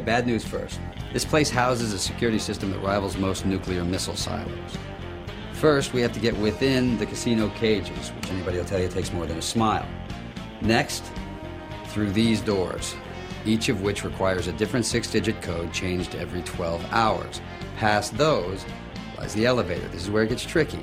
Okay, bad news first. This place houses a security system that rivals most nuclear missile silos. First, we have to get within the casino cages, which anybody will tell you takes more than a smile. Next, through these doors, each of which requires a different six digit code changed every 12 hours. Past those lies the elevator. This is where it gets tricky.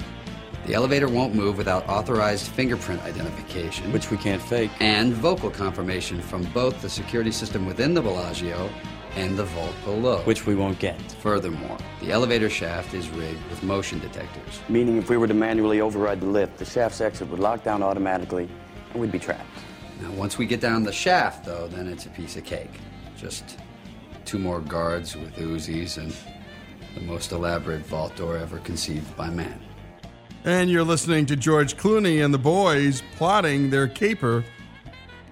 The elevator won't move without authorized fingerprint identification, Which we can't fake. and vocal confirmation from both the security system within the Bellagio and the vault below. Which we won't get. Furthermore, the elevator shaft is rigged with motion detectors. Meaning if we were to manually override the lift, the shaft's exit would lock down automatically and we'd be trapped. Now, once we get down the shaft, though, then it's a piece of cake. Just two more guards with Uzis and the most elaborate vault door ever conceived by man. And you're listening to George Clooney and the boys plotting their caper.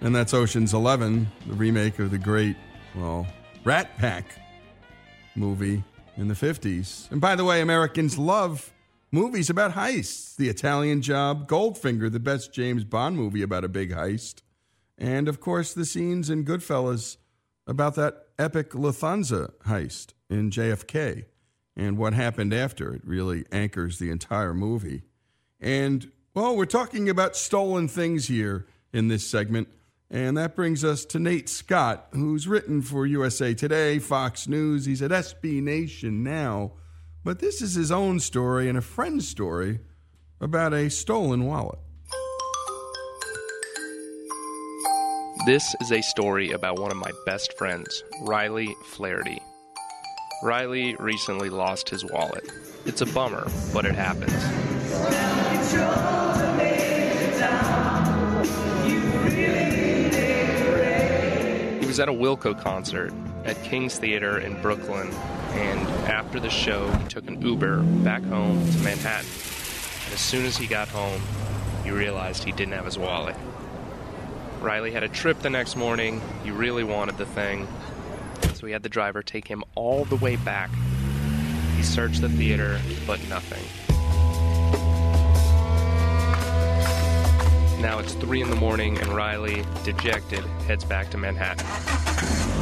And that's Ocean's Eleven, the remake of the great, well, Rat Pack movie in the 50s. And by the way, Americans love movies about heists. The Italian Job, Goldfinger, the best James Bond movie about a big heist. And of course, the scenes in Goodfellas about that epic Lufthansa heist in JFK and what happened after. It really anchors the entire movie. And, well, we're talking about stolen things here in this segment. And that brings us to Nate Scott, who's written for USA Today, Fox News. He's at SB Nation now. But this is his own story and a friend's story about a stolen wallet. This is a story about one of my best friends, Riley Flaherty. Riley recently lost his wallet. It's a bummer, but it happens. Was at a Wilco concert at King's Theater in Brooklyn, and after the show, he took an Uber back home to Manhattan. And as soon as he got home, he realized he didn't have his wallet. Riley had a trip the next morning. He really wanted the thing. So he had the driver take him all the way back. He searched the theater, but nothing. Now it's 3 in the morning, and Riley, dejected, heads back to Manhattan.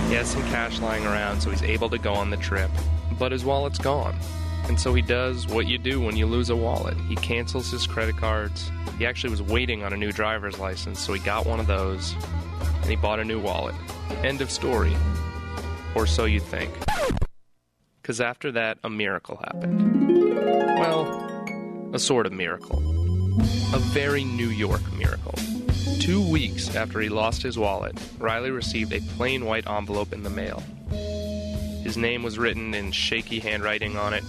He has some cash lying around, so he's able to go on the trip, but his wallet's gone. And so he does what you do when you lose a wallet. He cancels his credit cards. He actually was waiting on a new driver's license, so he got one of those, and he bought a new wallet. End of story. Or so you'd think. Because after that, a miracle happened. Well, a sort of miracle. A very New York miracle. Two weeks after he lost his wallet, Riley received a plain white envelope in the mail. His name was written in shaky handwriting on it,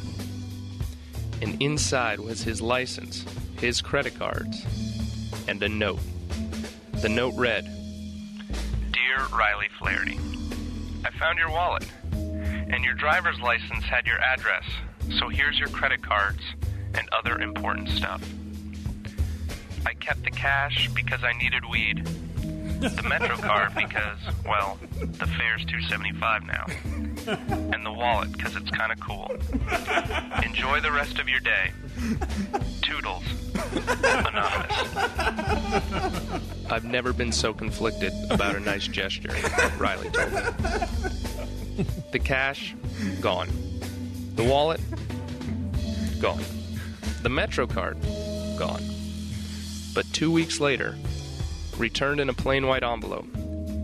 and inside was his license, his credit cards, and a note. The note read Dear Riley Flaherty, I found your wallet, and your driver's license had your address, so here's your credit cards and other important stuff. I kept the cash because I needed weed. The Metro card because, well, the fare's 275 now. And the wallet because it's kind of cool. Enjoy the rest of your day. Toodles. Anonymous. I've never been so conflicted about a nice gesture, Riley told me. The cash, gone. The wallet, gone. The Metro card, gone. But two weeks later, returned in a plain white envelope,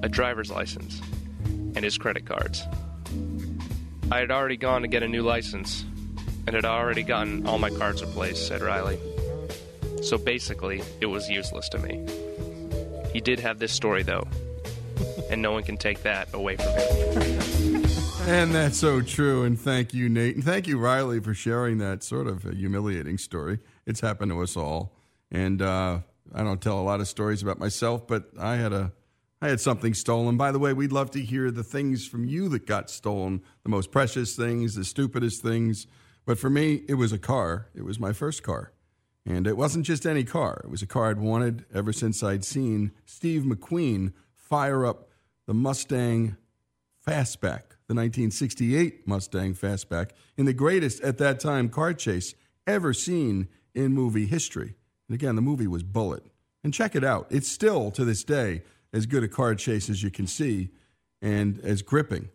a driver's license, and his credit cards. I had already gone to get a new license and had already gotten all my cards replaced, said Riley. So basically, it was useless to me. He did have this story, though, and no one can take that away from him. And that's so true. And thank you, Nate. And thank you, Riley, for sharing that sort of uh, humiliating story. It's happened to us all. And uh, I don't tell a lot of stories about myself, but I had a I had something stolen. By the way, we'd love to hear the things from you that got stolen, the most precious things, the stupidest things. But for me, it was a car. It was my first car. And it wasn't just any car. It was a car I'd wanted ever since I'd seen Steve McQueen fire up the Mustang Fastback, the 1968 Mustang Fastback, in the greatest at that time car chase ever seen in movie history. And again, the movie was Bullitt. And check it out. It's still, to this day, as good a car chase as you can see and as gripping.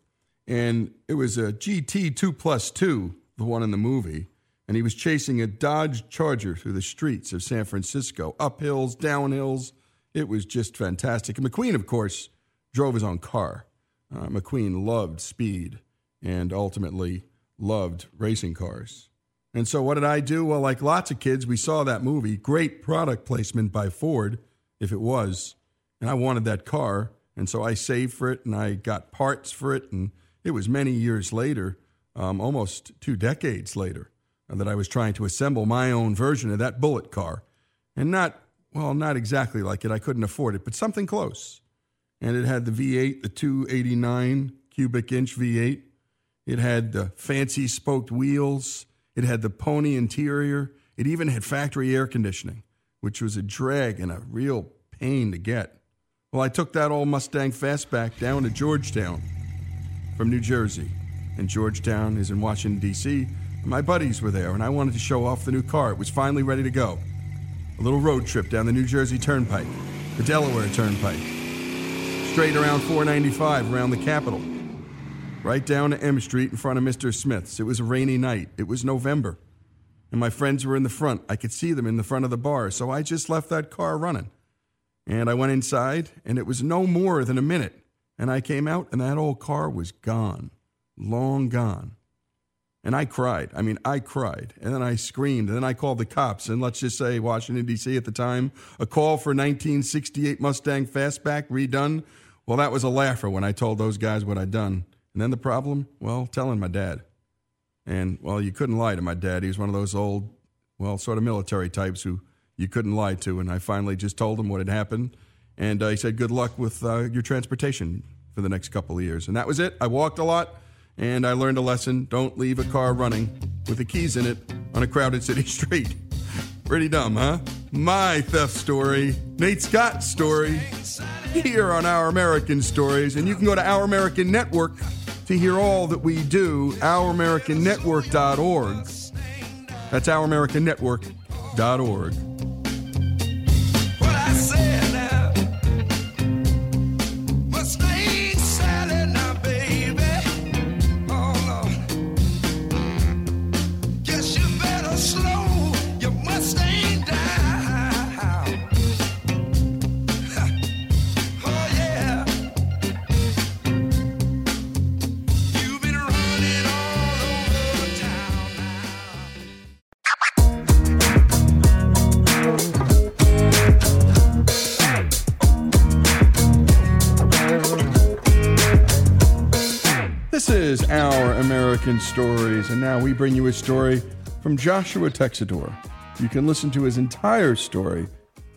and it was a GT 2 plus 2, the one in the movie. And he was chasing a Dodge Charger through the streets of San Francisco, up hills, down hills. It was just fantastic. And McQueen, of course, drove his own car. Uh, McQueen loved speed and ultimately loved racing cars. And so, what did I do? Well, like lots of kids, we saw that movie. Great product placement by Ford, if it was. And I wanted that car. And so I saved for it and I got parts for it. And it was many years later, um, almost two decades later, that I was trying to assemble my own version of that Bullitt car. And not, well, not exactly like it. I couldn't afford it, but something close. And it had the V8, the 289 cubic inch V8. It had the fancy spoked wheels. It had the pony interior. It even had factory air conditioning, which was a drag and a real pain to get. Well, I took that old Mustang Fastback down to Georgetown from New Jersey. And Georgetown is in Washington, D.C. My buddies were there, and I wanted to show off the new car. It was finally ready to go. A little road trip down the New Jersey Turnpike, the Delaware Turnpike, straight around 495 around the Capitol right down to M Street in front of Mr. Smith's. It was a rainy night. It was November. And my friends were in the front. I could see them in the front of the bar. So I just left that car running. And I went inside, and it was no more than a minute. And I came out, and that old car was gone, long gone. And I cried. I mean, I cried. And then I screamed. And then I called the cops. And let's just say Washington, D.C. at the time, a call for 1968 Mustang Fastback redone. Well, that was a laugher when I told those guys what I'd done. And then the problem? Well, telling my dad. And, well, you couldn't lie to my dad. He was one of those old, well, sort of military types who you couldn't lie to. And I finally just told him what had happened. And uh, he said, Good luck with uh, your transportation for the next couple of years. And that was it. I walked a lot and I learned a lesson don't leave a car running with the keys in it on a crowded city street. Pretty dumb, huh? My theft story, Nate Scott's story, here on Our American Stories. And you can go to Our American Network to hear all that we do, ouramericannetwork.org. That's ouramericannetwork.org. American Stories. And now we bring you a story from Joshua Texador. You can listen to his entire story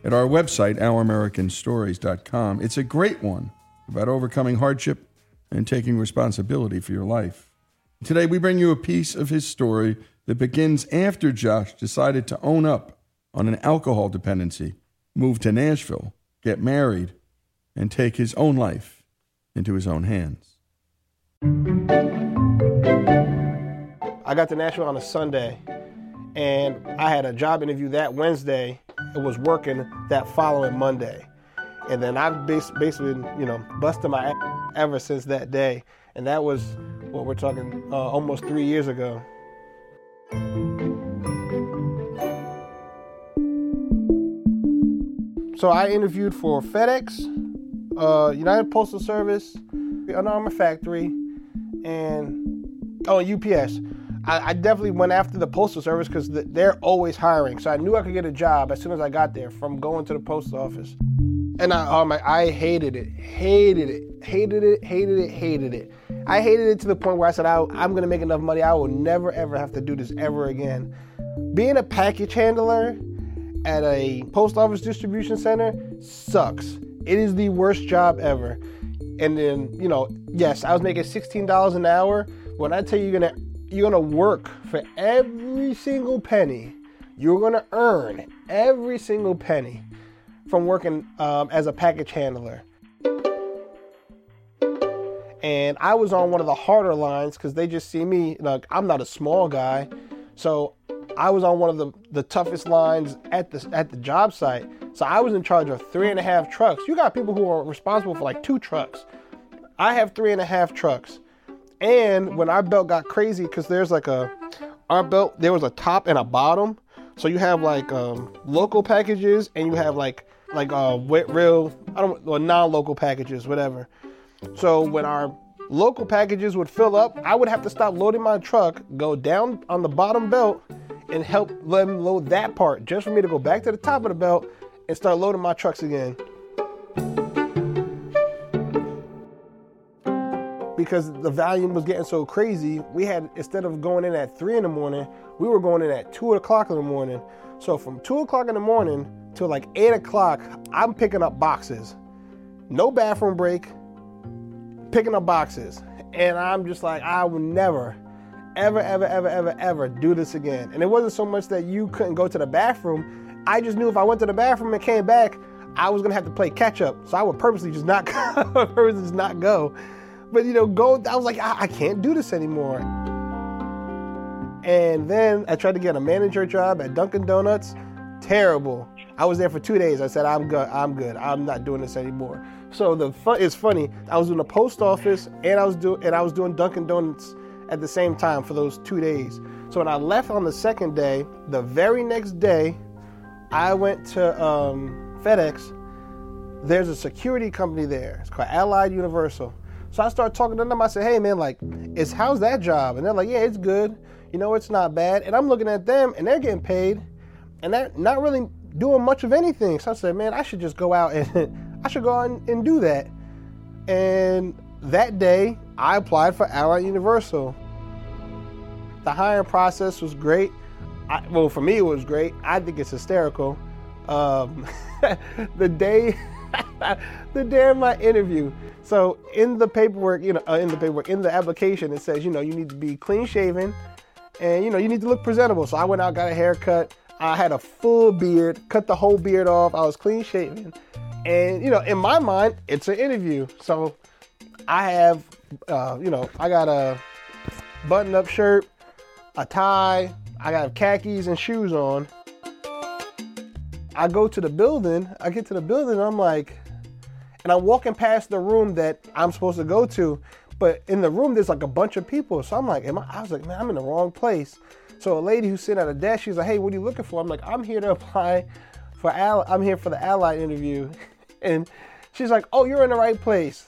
at our website, ouramericanstories.com. It's a great one about overcoming hardship and taking responsibility for your life. Today, we bring you a piece of his story that begins after Josh decided to own up on an alcohol dependency, move to Nashville, get married, and take his own life into his own hands. I got to Nashville on a Sunday, and I had a job interview that Wednesday. It was working that following Monday, and then I've basically, you know, busted my ass ever since that day. And that was what we're talking uh, almost three years ago. So I interviewed for FedEx, uh, United Postal Service, Under Armour Factory, and oh, UPS. I, I definitely went after the postal service because they're always hiring. So I knew I could get a job as soon as I got there from going to the post office. And I, oh my, I hated it, hated it, hated it, hated it, hated it. I hated it to the point where I said, I, I'm gonna make enough money. I will never ever have to do this ever again. Being a package handler at a post office distribution center sucks. It is the worst job ever. And then, you know, yes, I was making $16 an hour. When I tell you you're gonna you're to work for every single penny. You're to earn every single penny from working um, as a package handler. And I was on one of the harder lines because they just see me, like, I'm not a small guy. So I was on one of the, the toughest lines at the, at the job site. So I was in charge of three and a half trucks. You got people who are responsible for like two trucks. I have three and a half trucks And when our belt got crazy, because there's like a our belt, there was a top and a bottom. So you have like um, local packages, and you have like like uh wet real I don't or non-local packages, whatever. So when our local packages would fill up, I would have to stop loading my truck, go down on the bottom belt, and help them load that part, just for me to go back to the top of the belt and start loading my trucks again. Because the volume was getting so crazy, we had instead of going in at three in the morning, we were going in at two o'clock in the morning. So from two o'clock in the morning to like eight o'clock, I'm picking up boxes. No bathroom break, picking up boxes. And I'm just like, I will never, ever, ever, ever, ever, ever do this again. And it wasn't so much that you couldn't go to the bathroom. I just knew if I went to the bathroom and came back, I was gonna have to play catch up. So I would purposely just not purposely just not go. But you know, go I was like, I, I can't do this anymore. And then I tried to get a manager job at Dunkin' Donuts. Terrible. I was there for two days. I said, I'm good. I'm good. I'm not doing this anymore. So the fun it's funny. I was in the post office and I was doing and I was doing Dunkin' Donuts at the same time for those two days. So when I left on the second day, the very next day, I went to um, FedEx. There's a security company there. It's called Allied Universal. So I started talking to them. I said, "Hey man, like, it's how's that job?" And they're like, "Yeah, it's good. You know, it's not bad." And I'm looking at them, and they're getting paid, and they're not really doing much of anything. So I said, "Man, I should just go out and." I should go on and do that. And that day, I applied for Allied Universal. The hiring process was great. I, well, for me, it was great. I think it's hysterical. Um, the day, the day of my interview. So in the paperwork, you know, uh, in the paperwork, in the application, it says, you know, you need to be clean shaven, and you know, you need to look presentable. So I went out, got a haircut. I had a full beard, cut the whole beard off. I was clean shaven. And you know, in my mind, it's an interview. So I have, uh, you know, I got a button-up shirt, a tie, I got khakis and shoes on. I go to the building. I get to the building. And I'm like, and I'm walking past the room that I'm supposed to go to, but in the room there's like a bunch of people. So I'm like, am I? I was like, man, I'm in the wrong place. So a lady who's sitting at a desk, she's like, hey, what are you looking for? I'm like, I'm here to apply for Al- I'm here for the Allied interview. and she's like, oh, you're in the right place.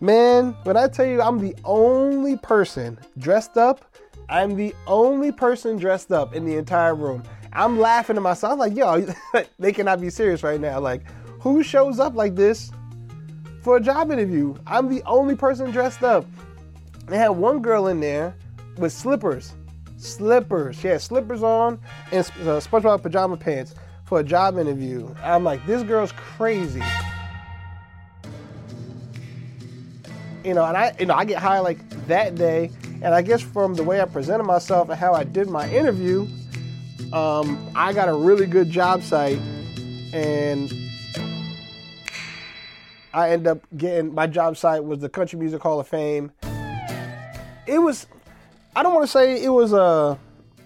Man, when I tell you I'm the only person dressed up, I'm the only person dressed up in the entire room. I'm laughing to myself. I'm like, yo, they cannot be serious right now. Like, who shows up like this for a job interview? I'm the only person dressed up. They had one girl in there with slippers. Slippers. She had slippers on and uh, SpongeBob pajama pants for a job interview. I'm like, this girl's crazy. You know, and I, you know, I get hired like that day, and I guess from the way I presented myself and how I did my interview, um, I got a really good job site, and I end up getting my job site was the Country Music Hall of Fame. It was, I don't want to say it was a,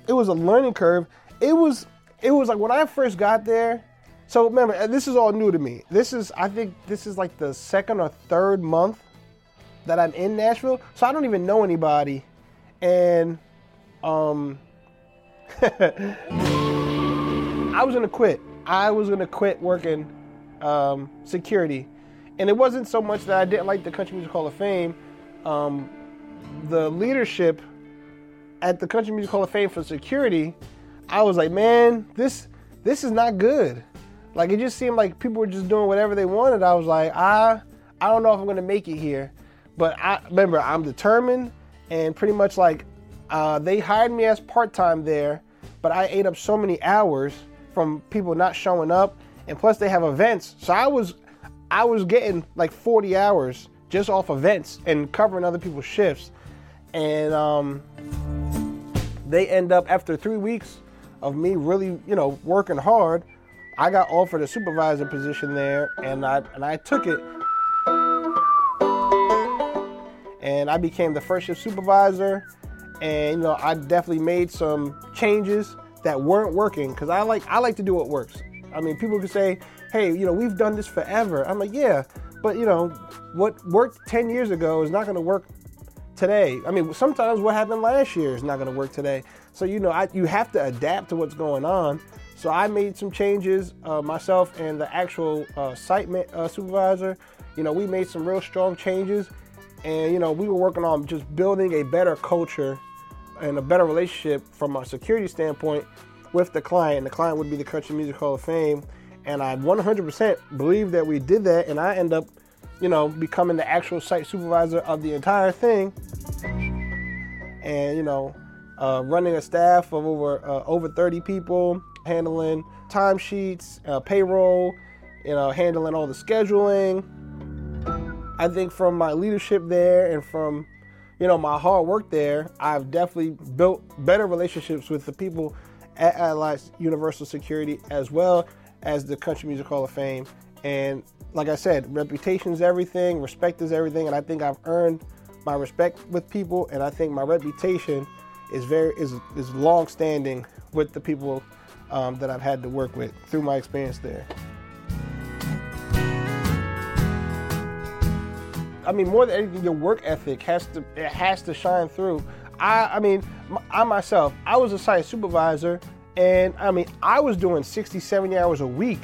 it was a learning curve. It was it was like when I first got there. So remember, this is all new to me. This is, I think, this is like the second or third month that I'm in Nashville. So I don't even know anybody, and um, I was gonna quit. I was gonna quit working um, security, and it wasn't so much that I didn't like the Country Music Hall of Fame. Um, the leadership at the Country Music Hall of Fame for security I was like, man, this this is not good. Like it just seemed like people were just doing whatever they wanted. I was like, I I don't know if I'm gonna make it here. But I remember I'm determined and pretty much like uh, they hired me as part-time there, but I ate up so many hours from people not showing up and plus they have events. So I was I was getting like 40 hours just off events and covering other people's shifts. And um, they end up after three weeks of me really, you know, working hard, I got offered a supervisor position there, and I and I took it. And I became the first shift supervisor, and you know, I definitely made some changes that weren't working because I like I like to do what works. I mean, people could say, "Hey, you know, we've done this forever." I'm like, "Yeah," but you know, what worked 10 years ago is not going to work today. I mean, sometimes what happened last year is not going to work today. So you know, I, you have to adapt to what's going on. So I made some changes uh, myself and the actual uh, site ma- uh, supervisor. You know, we made some real strong changes, and you know, we were working on just building a better culture and a better relationship from a security standpoint with the client. The client would be the Country Music Hall of Fame, and I 100% believe that we did that, and I end up, you know, becoming the actual site supervisor of the entire thing, and you know, uh, running a staff of over uh, over 30 people, handling timesheets, uh, payroll, you know, handling all the scheduling. I think from my leadership there and from you know my hard work there, I've definitely built better relationships with the people at Allied Universal Security as well as the Country Music Hall of Fame. And like I said, reputation is everything, respect is everything, and I think I've earned my respect with people, and I think my reputation is very is is long standing with the people um, that I've had to work with through my experience there. I mean, more than anything, your work ethic has to it has to shine through. I, I mean, I myself, I was a site supervisor, and I mean, I was doing 60, 70 hours a week,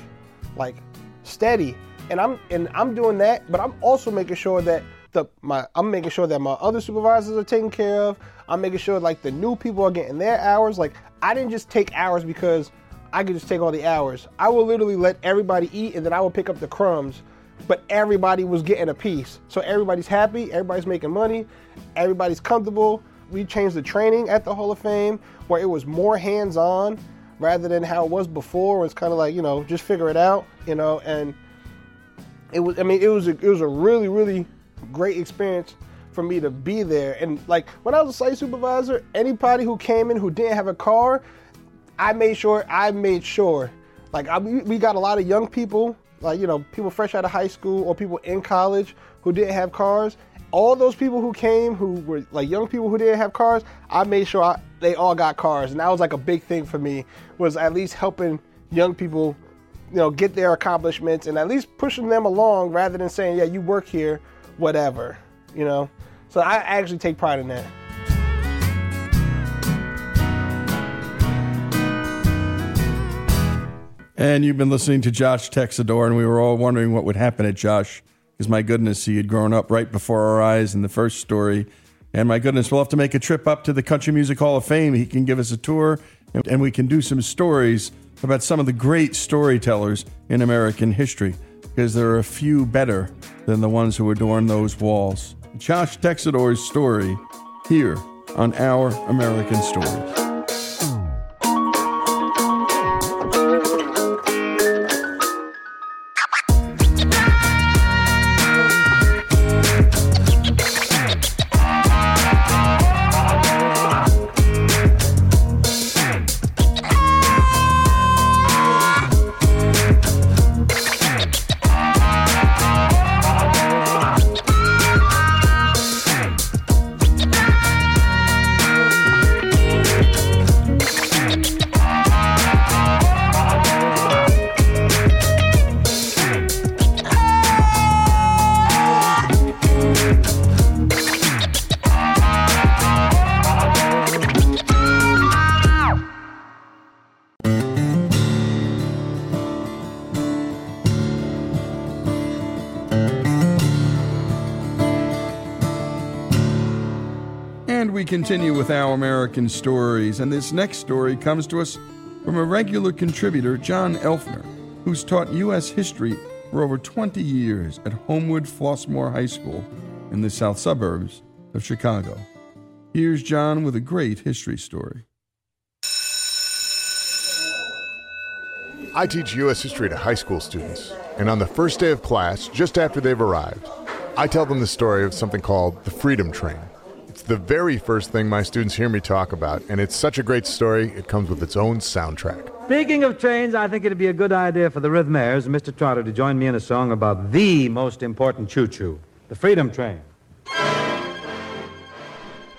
like steady, and I'm and I'm doing that, but I'm also making sure that the my I'm making sure that my other supervisors are taken care of. I'm making sure like the new people are getting their hours. Like I didn't just take hours because I could just take all the hours. I will literally let everybody eat, and then I will pick up the crumbs but everybody was getting a piece. So everybody's happy, everybody's making money, everybody's comfortable. We changed the training at the Hall of Fame where it was more hands on rather than how it was before. It's kind of like, you know, just figure it out, you know, and it was, I mean, it was a, it was a really, really great experience for me to be there. And like when I was a site supervisor, anybody who came in who didn't have a car, I made sure, I made sure, like I, we got a lot of young people like you know people fresh out of high school or people in college who didn't have cars. All those people who came who were like young people who didn't have cars i made sure I, they all got cars. And that was like a big thing for me was at least helping young people you know get their accomplishments and at least pushing them along rather than saying yeah you work here whatever you know? So i actually take pride in that And you've been listening to Josh Texador, and we were all wondering what would happen to Josh. Because my goodness, he had grown up right before our eyes in the first story. And my goodness, we'll have to make a trip up to the Country Music Hall of Fame. He can give us a tour, and we can do some stories about some of the great storytellers in American history. Because there are a few better than the ones who adorn those walls. Josh Texador's story here on Our American Stories. Continue with our American stories, and this next story comes to us from a regular contributor, John Elfner, who's taught U.S. history for over 20 years at Homewood Flossmoor High School in the south suburbs of Chicago. Here's John with a great history story. I teach U.S. history to high school students, and on the first day of class, just after they've arrived, I tell them the story of something called the Freedom Train. It's the very first thing my students hear me talk about, and it's such a great story, it comes with its own soundtrack. Speaking of trains, I think it'd be a good idea for the Rhythmaires and Mr. Trotter to join me in a song about the most important choo choo, the Freedom Train.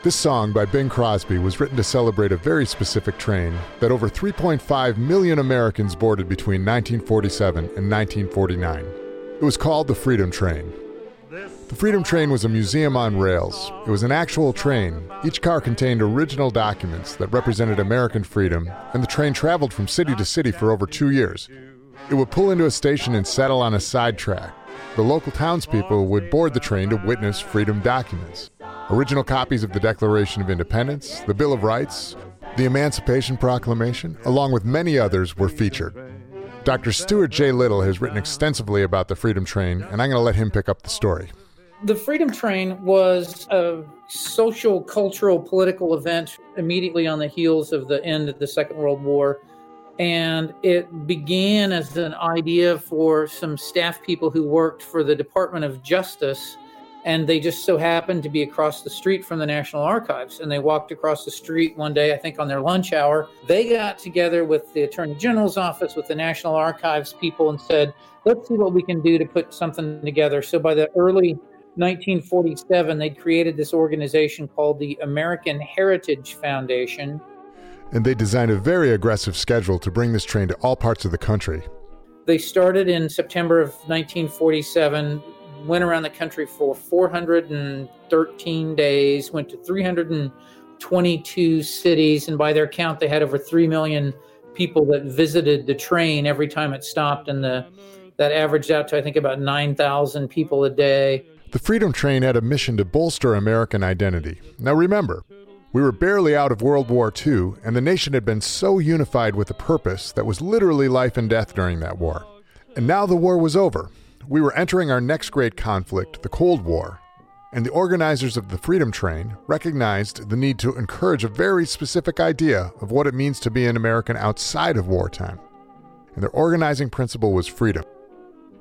This song by Bing Crosby was written to celebrate a very specific train that over 3.5 million Americans boarded between 1947 and 1949. It was called the Freedom Train. The Freedom Train was a museum on rails. It was an actual train. Each car contained original documents that represented American freedom, and the train traveled from city to city for over two years. It would pull into a station and settle on a sidetrack. The local townspeople would board the train to witness freedom documents. Original copies of the Declaration of Independence, the Bill of Rights, the Emancipation Proclamation, along with many others, were featured. Dr. Stuart J. Little has written extensively about the Freedom Train, and I'm going to let him pick up the story. The Freedom Train was a social, cultural, political event immediately on the heels of the end of the Second World War. And it began as an idea for some staff people who worked for the Department of Justice and they just so happened to be across the street from the National Archives. And they walked across the street one day, I think on their lunch hour. They got together with the Attorney General's office, with the National Archives people, and said, let's see what we can do to put something together. So by the early 1947, they'd created this organization called the American Heritage Foundation. And they designed a very aggressive schedule to bring this train to all parts of the country. They started in September of 1947 went around the country for 413 days, went to 322 cities, and by their count, they had over 3 million people that visited the train every time it stopped, and the that averaged out to I think about 9,000 people a day. The Freedom Train had a mission to bolster American identity. Now remember, we were barely out of World War II, and the nation had been so unified with a purpose that was literally life and death during that war. And now the war was over, we were entering our next great conflict, the Cold War, and the organizers of the Freedom Train recognized the need to encourage a very specific idea of what it means to be an American outside of wartime. And their organizing principle was freedom.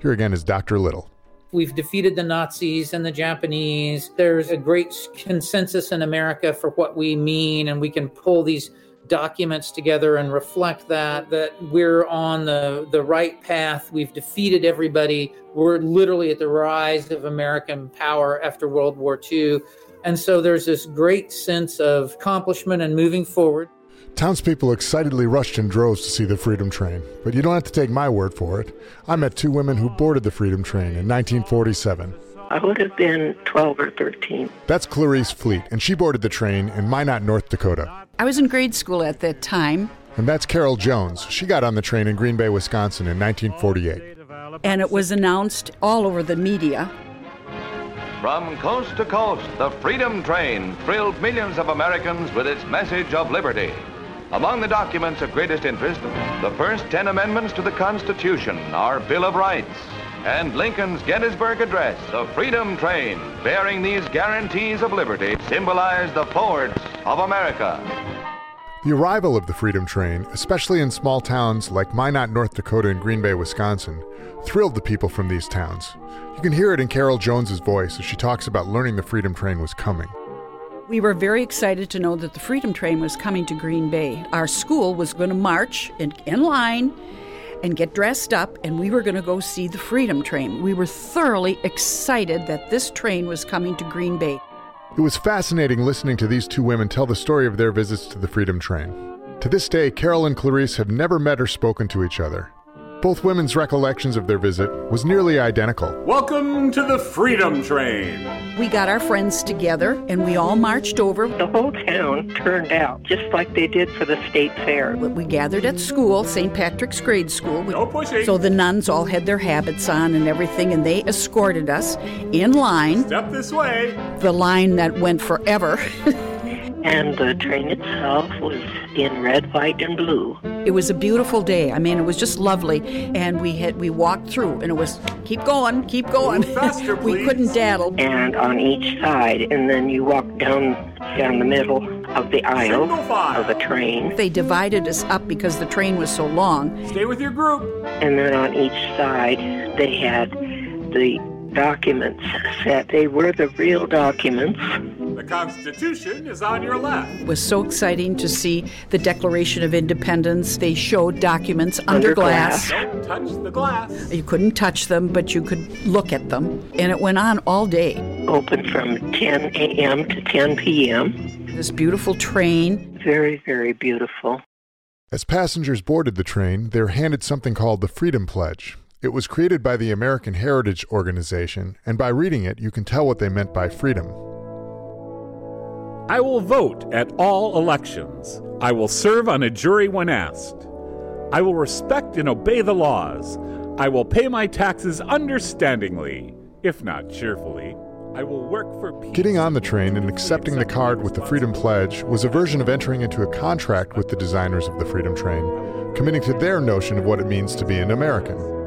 Here again is Dr. Little. We've defeated the Nazis and the Japanese. There's a great consensus in America for what we mean, and we can pull these documents together and reflect that that we're on the the right path. We've defeated everybody. We're literally at the rise of american power after world war ii and so there's this great sense of accomplishment and moving forward Townspeople excitedly rushed in droves to see the Freedom Train, but you don't have to take my word for it. I met two women who boarded the Freedom Train in 1947. I would have been 12 or 13. That's Clarice Fleet, and she boarded the train in Minot, North Dakota. I was in grade school at that time. And that's Carol Jones. She got on the train in Green Bay, Wisconsin in 1948. And it was announced all over the media. From coast to coast, the Freedom Train thrilled millions of Americans with its message of liberty. Among the documents of greatest interest, the first 10 amendments to the Constitution, our Bill of Rights, and Lincoln's Gettysburg Address, the Freedom Train, bearing these guarantees of liberty, symbolize the forwards of America. The arrival of the Freedom Train, especially in small towns like Minot, North Dakota, and Green Bay, Wisconsin, thrilled the people from these towns. You can hear it in Carol Jones's voice as she talks about learning the Freedom Train was coming. We were very excited to know that the Freedom Train was coming to Green Bay. Our school was going to march in, in line and get dressed up, and we were going to go see the Freedom Train. We were thoroughly excited that this train was coming to Green Bay. It was fascinating listening to these two women tell the story of their visits to the Freedom Train. To this day, Carol and Clarice have never met or spoken to each other. Both women's recollections of their visit was nearly identical. Welcome to the Freedom Train. We got our friends together and we all marched over. The whole town turned out just like they did for the state fair. We gathered at school, St. Patrick's Grade School. No pushing. So the nuns all had their habits on and everything, and they escorted us in line. Step this way. The line that went forever. and the train itself was in red, white, and blue. It was a beautiful day. I mean, it was just lovely, and we had we walked through, and it was keep going, keep going. Faster, we couldn't daddle. And on each side, and then you walk down down the middle of the aisle of the train. They divided us up because the train was so long. Stay with your group. And then on each side, they had the documents set. They were the real documents. The Constitution is on your left. It was so exciting to see the Declaration of Independence. They showed documents under, under glass. glass. Don't touch the glass. You couldn't touch them, but you could look at them. And it went on all day. Open from 10 a.m. to 10 p.m. This beautiful train. Very, very beautiful. As passengers boarded the train, they were handed something called the Freedom Pledge. It was created by the American Heritage Organization, and by reading it, you can tell what they meant by freedom. I will vote at all elections. I will serve on a jury when asked. I will respect and obey the laws. I will pay my taxes understandingly, if not cheerfully. I will work for peace. Getting on the train and accepting the card with the Freedom Pledge was a version of entering into a contract with the designers of the Freedom Train, committing to their notion of what it means to be an American.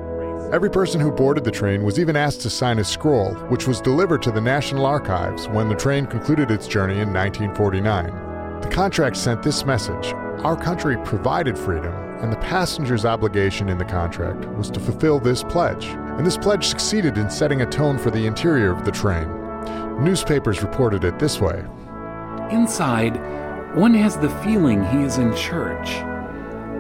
Every person who boarded the train was even asked to sign a scroll, which was delivered to the National Archives when the train concluded its journey in 1949. The contract sent this message Our country provided freedom, and the passenger's obligation in the contract was to fulfill this pledge. And this pledge succeeded in setting a tone for the interior of the train. Newspapers reported it this way Inside, one has the feeling he is in church.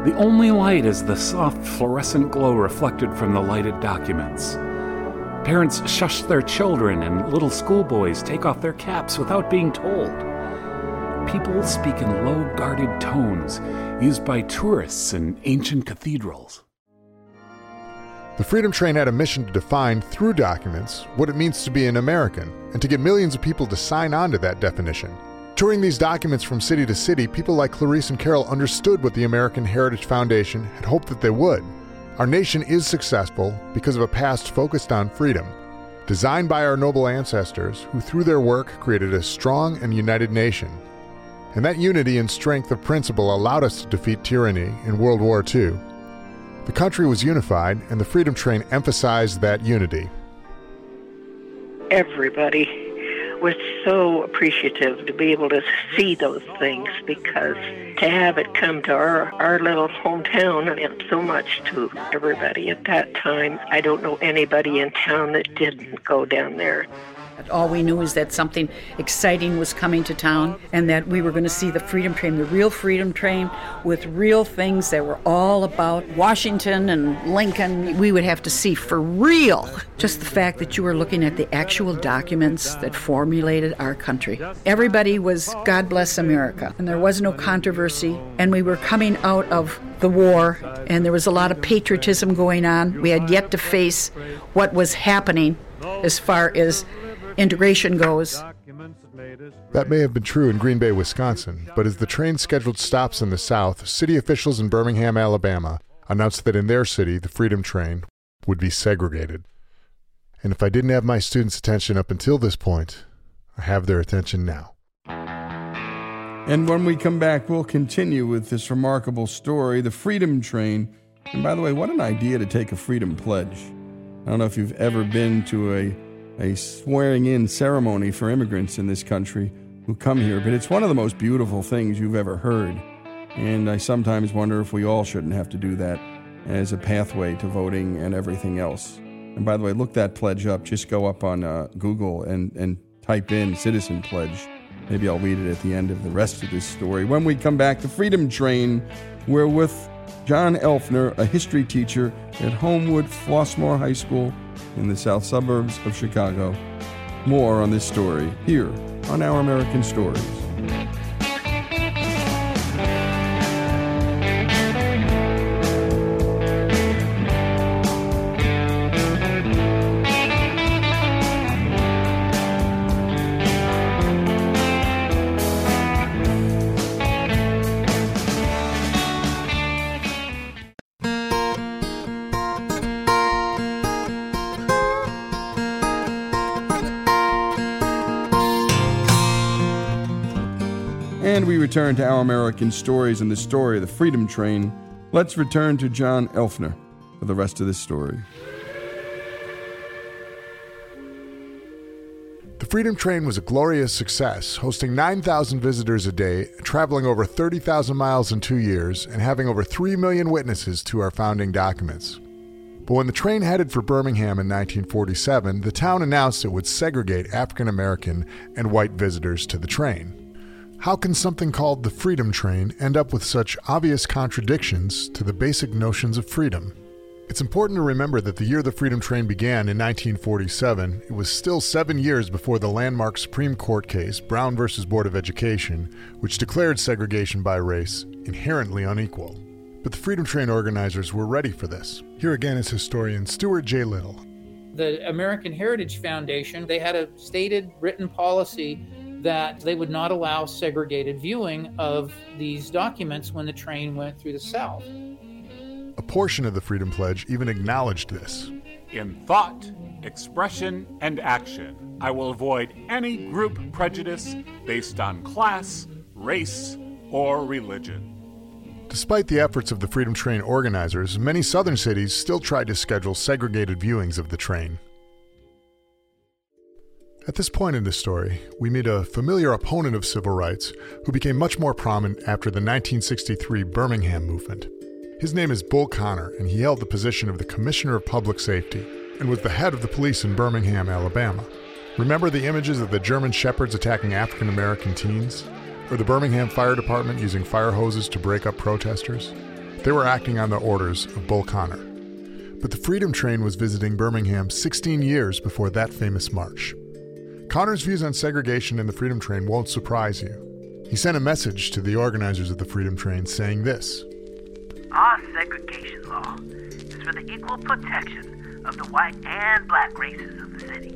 The only light is the soft fluorescent glow reflected from the lighted documents. Parents shush their children, and little schoolboys take off their caps without being told. People speak in low, guarded tones used by tourists in ancient cathedrals. The Freedom Train had a mission to define, through documents, what it means to be an American, and to get millions of people to sign on to that definition. Touring these documents from city to city, people like Clarice and Carol understood what the American Heritage Foundation had hoped that they would. Our nation is successful because of a past focused on freedom, designed by our noble ancestors who, through their work, created a strong and united nation. And that unity and strength of principle allowed us to defeat tyranny in World War II. The country was unified, and the Freedom Train emphasized that unity. Everybody was so appreciative to be able to see those things because to have it come to our, our little hometown meant so much to everybody at that time. I don't know anybody in town that didn't go down there. All we knew is that something exciting was coming to town and that we were going to see the Freedom Train, the real Freedom Train, with real things that were all about Washington and Lincoln. We would have to see for real just the fact that you were looking at the actual documents that formulated our country. Everybody was God bless America, and there was no controversy, and we were coming out of the war, and there was a lot of patriotism going on. We had yet to face what was happening as far as integration goes. That may have been true in Green Bay, Wisconsin, but as the train scheduled stops in the south, city officials in Birmingham, Alabama announced that in their city, the Freedom Train would be segregated. And if I didn't have my students' attention up until this point, I have their attention now. And when we come back, we'll continue with this remarkable story, the Freedom Train. And by the way, what an idea to take a freedom pledge. I don't know if you've ever been to a a swearing in ceremony for immigrants in this country who come here, but it's one of the most beautiful things you've ever heard. And I sometimes wonder if we all shouldn't have to do that as a pathway to voting and everything else. And by the way, look that pledge up. Just go up on uh, Google and, and type in Citizen Pledge. Maybe I'll read it at the end of the rest of this story. When we come back, the Freedom Train, we're with John Elfner, a history teacher at Homewood Flossmoor High School in the south suburbs of Chicago. More on this story here on Our American Stories. Return to Our American Stories and the story of the Freedom Train. Let's return to John Elfner for the rest of this story. The Freedom Train was a glorious success, hosting 9,000 visitors a day, traveling over 30,000 miles in two years, and having over 3 million witnesses to our founding documents. But when the train headed for Birmingham in 1947, the town announced it would segregate African American and white visitors to the train. How can something called the Freedom Train end up with such obvious contradictions to the basic notions of freedom? It's important to remember that the year the Freedom Train began in 1947, it was still seven years before the landmark Supreme Court case, Brown v. Board of Education, which declared segregation by race inherently unequal. But the Freedom Train organizers were ready for this. Here again is historian Stuart J. Little. The American Heritage Foundation, they had a stated written policy that they would not allow segregated viewing of these documents when the train went through the South. A portion of the Freedom Pledge even acknowledged this. In thought, expression, and action, I will avoid any group prejudice based on class, race, or religion. Despite the efforts of the Freedom Train organizers, many southern cities still tried to schedule segregated viewings of the train. At this point in the story, we meet a familiar opponent of civil rights who became much more prominent after the 1963 Birmingham movement. His name is Bull Connor, and he held the position of the Commissioner of Public Safety and was the head of the police in Birmingham, Alabama. Remember the images of the German shepherds attacking African American teens? Or the Birmingham Fire Department using fire hoses to break up protesters? They were acting on the orders of Bull Connor. But the Freedom Train was visiting Birmingham 16 years before that famous march. Connor's views on segregation in the Freedom Train won't surprise you. He sent a message to the organizers of the Freedom Train saying this Our segregation law is for the equal protection of the white and black races of the city,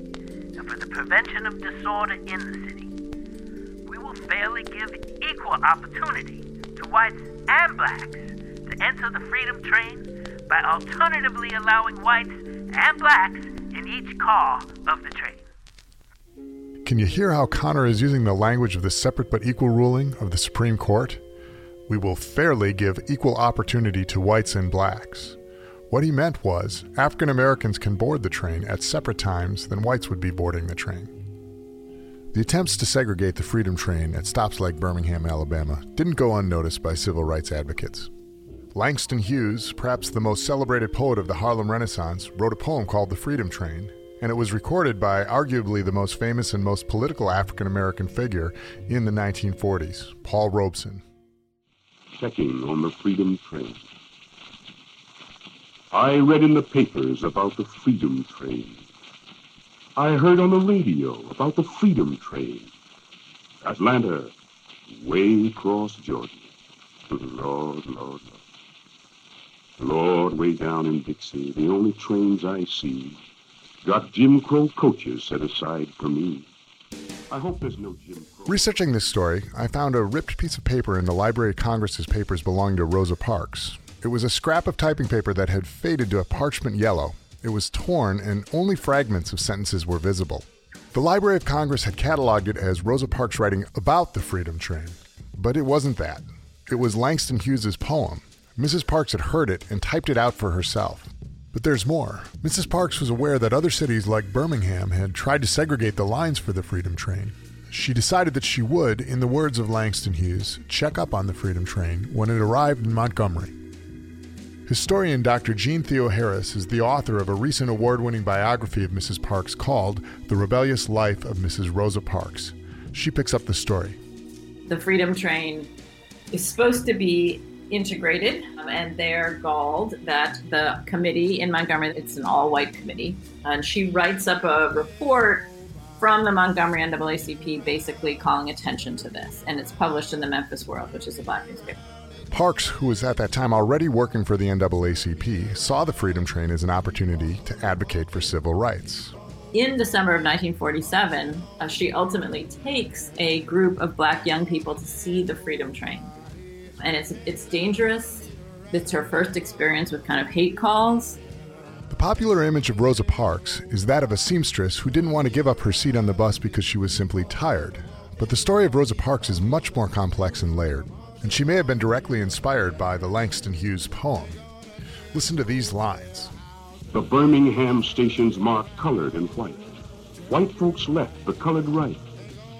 and for the prevention of disorder in the city. We will fairly give equal opportunity to whites and blacks to enter the Freedom Train by alternatively allowing whites and blacks in each car of the train. Can you hear how Connor is using the language of the separate but equal ruling of the Supreme Court? We will fairly give equal opportunity to whites and blacks. What he meant was African Americans can board the train at separate times than whites would be boarding the train. The attempts to segregate the Freedom Train at stops like Birmingham, Alabama, didn't go unnoticed by civil rights advocates. Langston Hughes, perhaps the most celebrated poet of the Harlem Renaissance, wrote a poem called The Freedom Train and it was recorded by arguably the most famous and most political African American figure in the 1940s, Paul Robeson. Checking on the Freedom Train. I read in the papers about the Freedom Train. I heard on the radio about the Freedom Train. Atlanta, way across Georgia. Lord, Lord, Lord. Lord, way down in Dixie, the only trains I see got Jim Crow coaches set aside for me. I hope there's no Jim Crow. Researching this story, I found a ripped piece of paper in the Library of Congress's papers belonging to Rosa Parks. It was a scrap of typing paper that had faded to a parchment yellow. It was torn, and only fragments of sentences were visible. The Library of Congress had cataloged it as Rosa Parks writing about the Freedom Train, but it wasn't that. It was Langston Hughes's poem. Mrs. Parks had heard it and typed it out for herself. But there's more. Mrs. Parks was aware that other cities like Birmingham had tried to segregate the lines for the Freedom Train. She decided that she would, in the words of Langston Hughes, check up on the Freedom Train when it arrived in Montgomery. Historian Dr. Jeanne Theoharis is the author of a recent award winning biography of Mrs. Parks called The Rebellious Life of Mrs. Rosa Parks. She picks up the story. The Freedom Train is supposed to be integrated, um, and they're galled that the committee in Montgomery, it's an all white committee, and she writes up a report from the Montgomery NAACP basically calling attention to this, and it's published in the Memphis World, which is a black newspaper. Parks, who was at that time already working for the NAACP, saw the Freedom Train as an opportunity to advocate for civil rights. In December of 1947, uh, she ultimately takes a group of black young people to see the Freedom Train and it's it's dangerous. It's her first experience with kind of hate calls. The popular image of Rosa Parks is that of a seamstress who didn't want to give up her seat on the bus because she was simply tired. But the story of Rosa Parks is much more complex and layered, and she may have been directly inspired by the Langston Hughes poem. Listen to these lines. The Birmingham stations marked colored and white. White folks left, the colored right.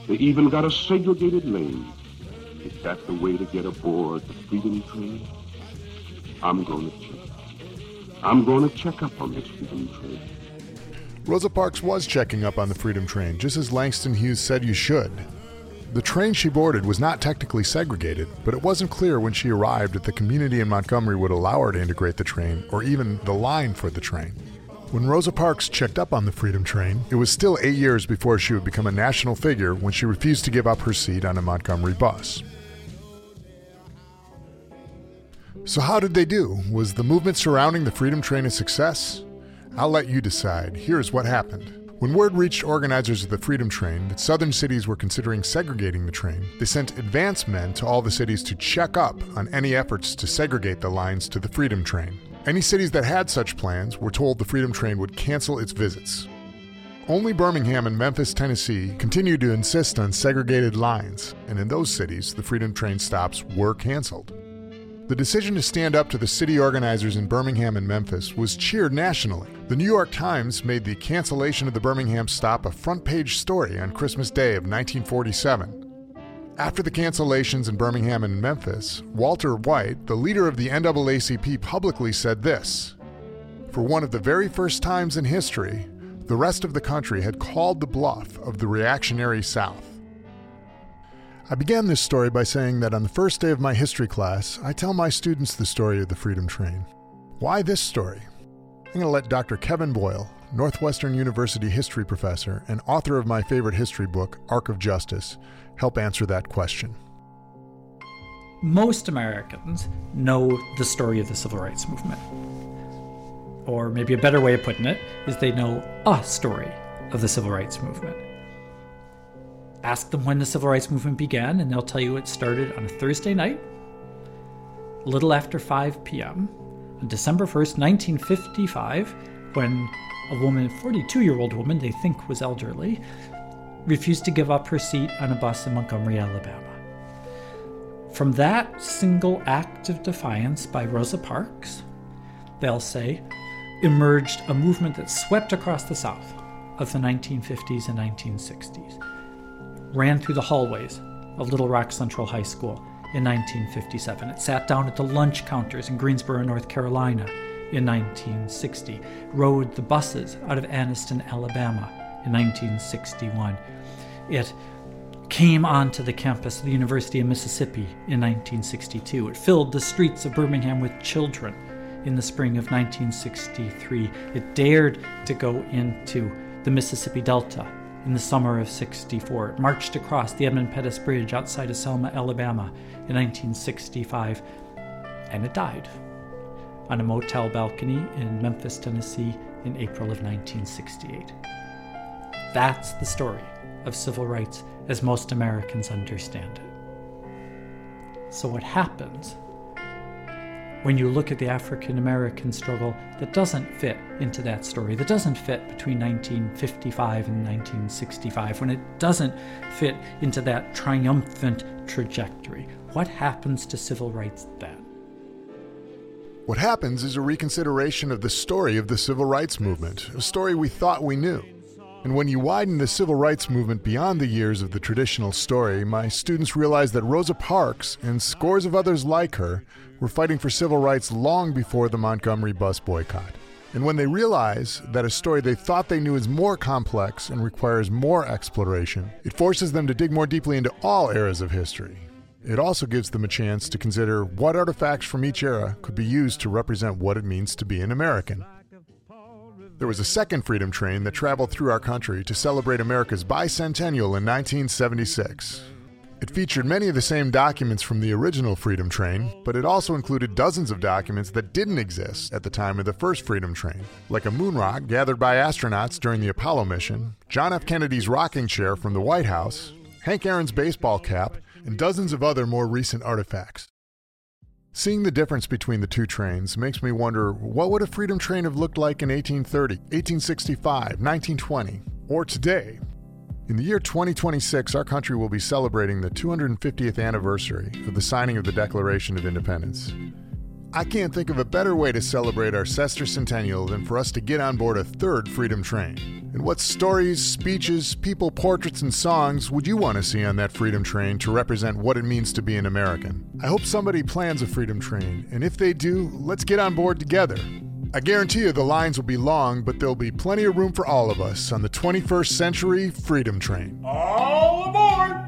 They even got a segregated lane. Is that the way to get aboard the Freedom Train? I'm going to check. I'm going to check up on this Freedom Train. Rosa Parks was checking up on the Freedom Train, just as Langston Hughes said you should. The train she boarded was not technically segregated, but it wasn't clear when she arrived if the community in Montgomery would allow her to integrate the train or even the line for the train. When Rosa Parks checked up on the Freedom Train, it was still eight years before she would become a national figure when she refused to give up her seat on a Montgomery bus. So, how did they do? Was the movement surrounding the Freedom Train a success? I'll let you decide. Here's what happened. When word reached organizers of the Freedom Train that southern cities were considering segregating the train, they sent advance men to all the cities to check up on any efforts to segregate the lines to the Freedom Train. Any cities that had such plans were told the Freedom Train would cancel its visits. Only Birmingham and Memphis, Tennessee continued to insist on segregated lines, and in those cities, the Freedom Train stops were canceled. The decision to stand up to the city organizers in Birmingham and Memphis was cheered nationally. The New York Times made the cancellation of the Birmingham stop a front page story on Christmas Day of 1947. After the cancellations in Birmingham and Memphis, Walter White, the leader of the NAACP, publicly said this For one of the very first times in history, the rest of the country had called the bluff of the reactionary South. I began this story by saying that on the first day of my history class, I tell my students the story of the Freedom Train. Why this story? I'm going to let Dr. Kevin Boyle, Northwestern University history professor and author of my favorite history book, Arc of Justice, help answer that question. Most Americans know the story of the civil rights movement. Or maybe a better way of putting it is they know a story of the civil rights movement. Ask them when the civil rights movement began, and they'll tell you it started on a Thursday night, a little after 5 p.m., on December 1st, 1955, when a woman, a 42 year old woman they think was elderly, refused to give up her seat on a bus in Montgomery, Alabama. From that single act of defiance by Rosa Parks, they'll say, emerged a movement that swept across the South of the 1950s and 1960s ran through the hallways of Little Rock Central High School in 1957. It sat down at the lunch counters in Greensboro, North Carolina in 1960, rode the buses out of Anniston, Alabama in 1961. It came onto the campus of the University of Mississippi in 1962. It filled the streets of Birmingham with children in the spring of 1963. It dared to go into the Mississippi Delta in the summer of 64. It marched across the Edmund Pettus Bridge outside of Selma, Alabama in 1965, and it died on a motel balcony in Memphis, Tennessee in April of 1968. That's the story of civil rights as most Americans understand it. So, what happens when you look at the African American struggle that doesn't fit into that story, that doesn't fit between 1955 and 1965, when it doesn't fit into that triumphant trajectory. What happens to civil rights then? What happens is a reconsideration of the story of the civil rights movement, a story we thought we knew. And when you widen the civil rights movement beyond the years of the traditional story, my students realize that Rosa Parks and scores of others like her were fighting for civil rights long before the Montgomery bus boycott. And when they realize that a story they thought they knew is more complex and requires more exploration, it forces them to dig more deeply into all eras of history. It also gives them a chance to consider what artifacts from each era could be used to represent what it means to be an American. There was a second freedom train that traveled through our country to celebrate America's bicentennial in 1976. It featured many of the same documents from the original Freedom Train, but it also included dozens of documents that didn't exist at the time of the first Freedom Train, like a moon rock gathered by astronauts during the Apollo mission, John F. Kennedy's rocking chair from the White House, Hank Aaron's baseball cap, and dozens of other more recent artifacts. Seeing the difference between the two trains makes me wonder what would a Freedom Train have looked like in 1830, 1865, 1920, or today? In the year 2026, our country will be celebrating the 250th anniversary of the signing of the Declaration of Independence. I can't think of a better way to celebrate our sesquicentennial than for us to get on board a third Freedom Train. And what stories, speeches, people portraits, and songs would you want to see on that Freedom Train to represent what it means to be an American? I hope somebody plans a Freedom Train, and if they do, let's get on board together. I guarantee you the lines will be long, but there'll be plenty of room for all of us on the 21st Century Freedom Train. All aboard!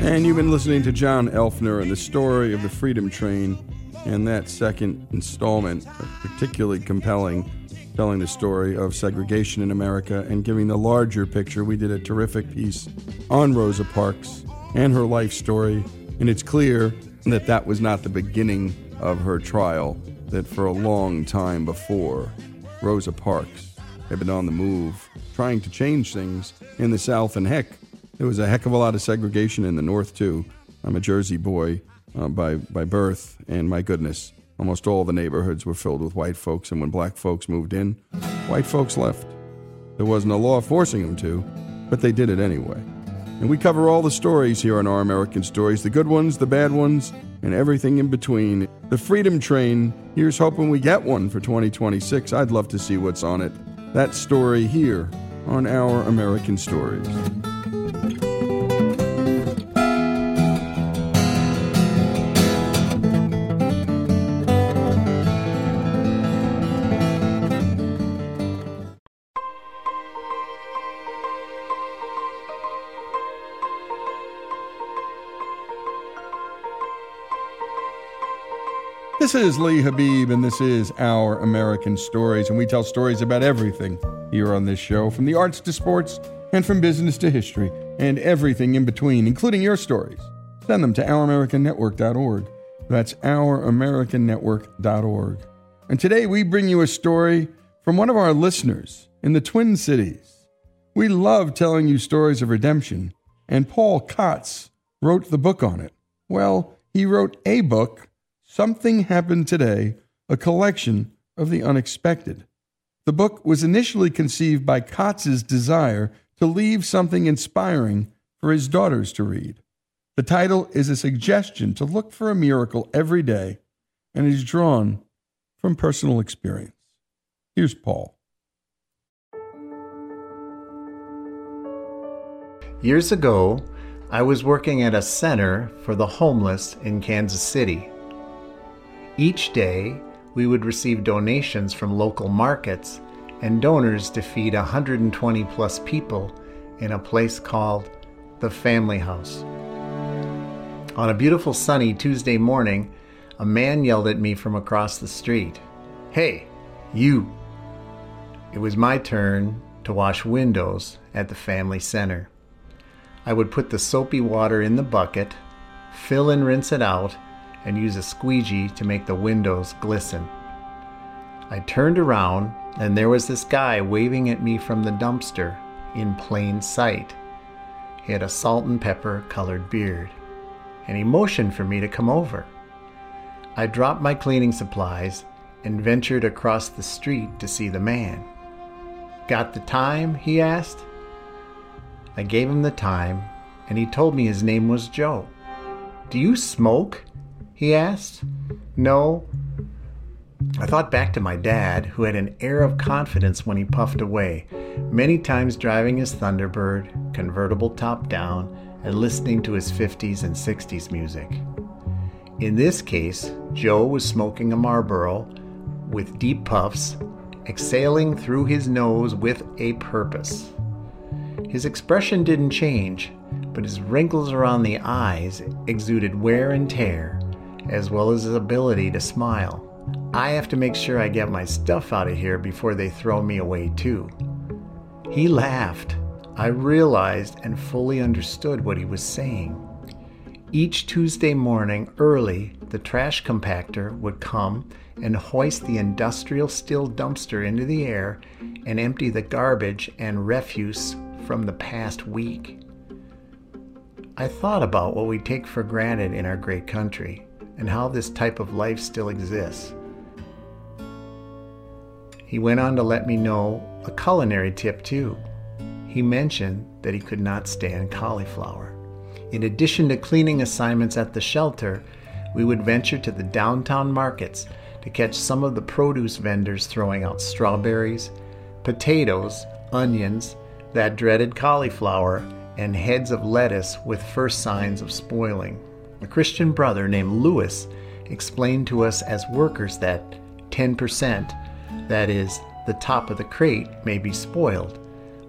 And you've been listening to John Elfner and the story of the Freedom Train, and that second installment, particularly compelling, telling the story of segregation in America and giving the larger picture. We did a terrific piece on Rosa Parks and her life story, and it's clear that that was not the beginning of her trial, that for a long time before, Rosa Parks had been on the move, trying to change things in the South. And heck, there was a heck of a lot of segregation in the North, too. I'm a Jersey boy uh, by, by birth, and my goodness, almost all the neighborhoods were filled with white folks. And when black folks moved in, white folks left. There wasn't a law forcing them to, but they did it anyway. And we cover all the stories here on Our American Stories the good ones, the bad ones, and everything in between. The Freedom Train, here's hoping we get one for 2026. I'd love to see what's on it. That story here on Our American Stories. This is Lee Habeeb, and this is Our American Stories, and we tell stories about everything here on this show from the arts to sports, and from business to history, and everything in between, including your stories. Send them to OurAmericanNetwork.org. That's OurAmericanNetwork.org. And today we bring you a story from one of our listeners in the Twin Cities. We love telling you stories of redemption, and Paul Kotz wrote the book on it. Well, he wrote a book Something Happened Today, a collection of the unexpected. The book was initially conceived by Kotz's desire to leave something inspiring for his daughters to read. The title is a suggestion to look for a miracle every day and is drawn from personal experience. Here's Paul. Years ago, I was working at a center for the homeless in Kansas City. Each day, we would receive donations from local markets and donors to feed 120 plus people in a place called the Family House. On a beautiful sunny Tuesday morning, a man yelled at me from across the street Hey, you! It was my turn to wash windows at the family center. I would put the soapy water in the bucket, fill and rinse it out, and use a squeegee to make the windows glisten. I turned around, and there was this guy waving at me from the dumpster in plain sight. He had a salt and pepper colored beard, and he motioned for me to come over. I dropped my cleaning supplies and ventured across the street to see the man. Got the time? he asked. I gave him the time, and he told me his name was Joe. Do you smoke? He asked. No. I thought back to my dad, who had an air of confidence when he puffed away, many times driving his Thunderbird, convertible top down, and listening to his 50s and 60s music. In this case, Joe was smoking a Marlboro with deep puffs, exhaling through his nose with a purpose. His expression didn't change, but his wrinkles around the eyes exuded wear and tear as well as his ability to smile. I have to make sure I get my stuff out of here before they throw me away, too. He laughed. I realized and fully understood what he was saying. Each Tuesday morning, early, the trash compactor would come and hoist the industrial steel dumpster into the air and empty the garbage and refuse from the past week. I thought about what we take for granted in our great country and how this type of life still exists. He went on to let me know a culinary tip too. He mentioned that he could not stand cauliflower. In addition to cleaning assignments at the shelter, we would venture to the downtown markets to catch some of the produce vendors throwing out strawberries, potatoes, onions, that dreaded cauliflower, and heads of lettuce with first signs of spoiling. A Christian brother named Lewis explained to us as workers that 10%, that is, the top of the crate, may be spoiled,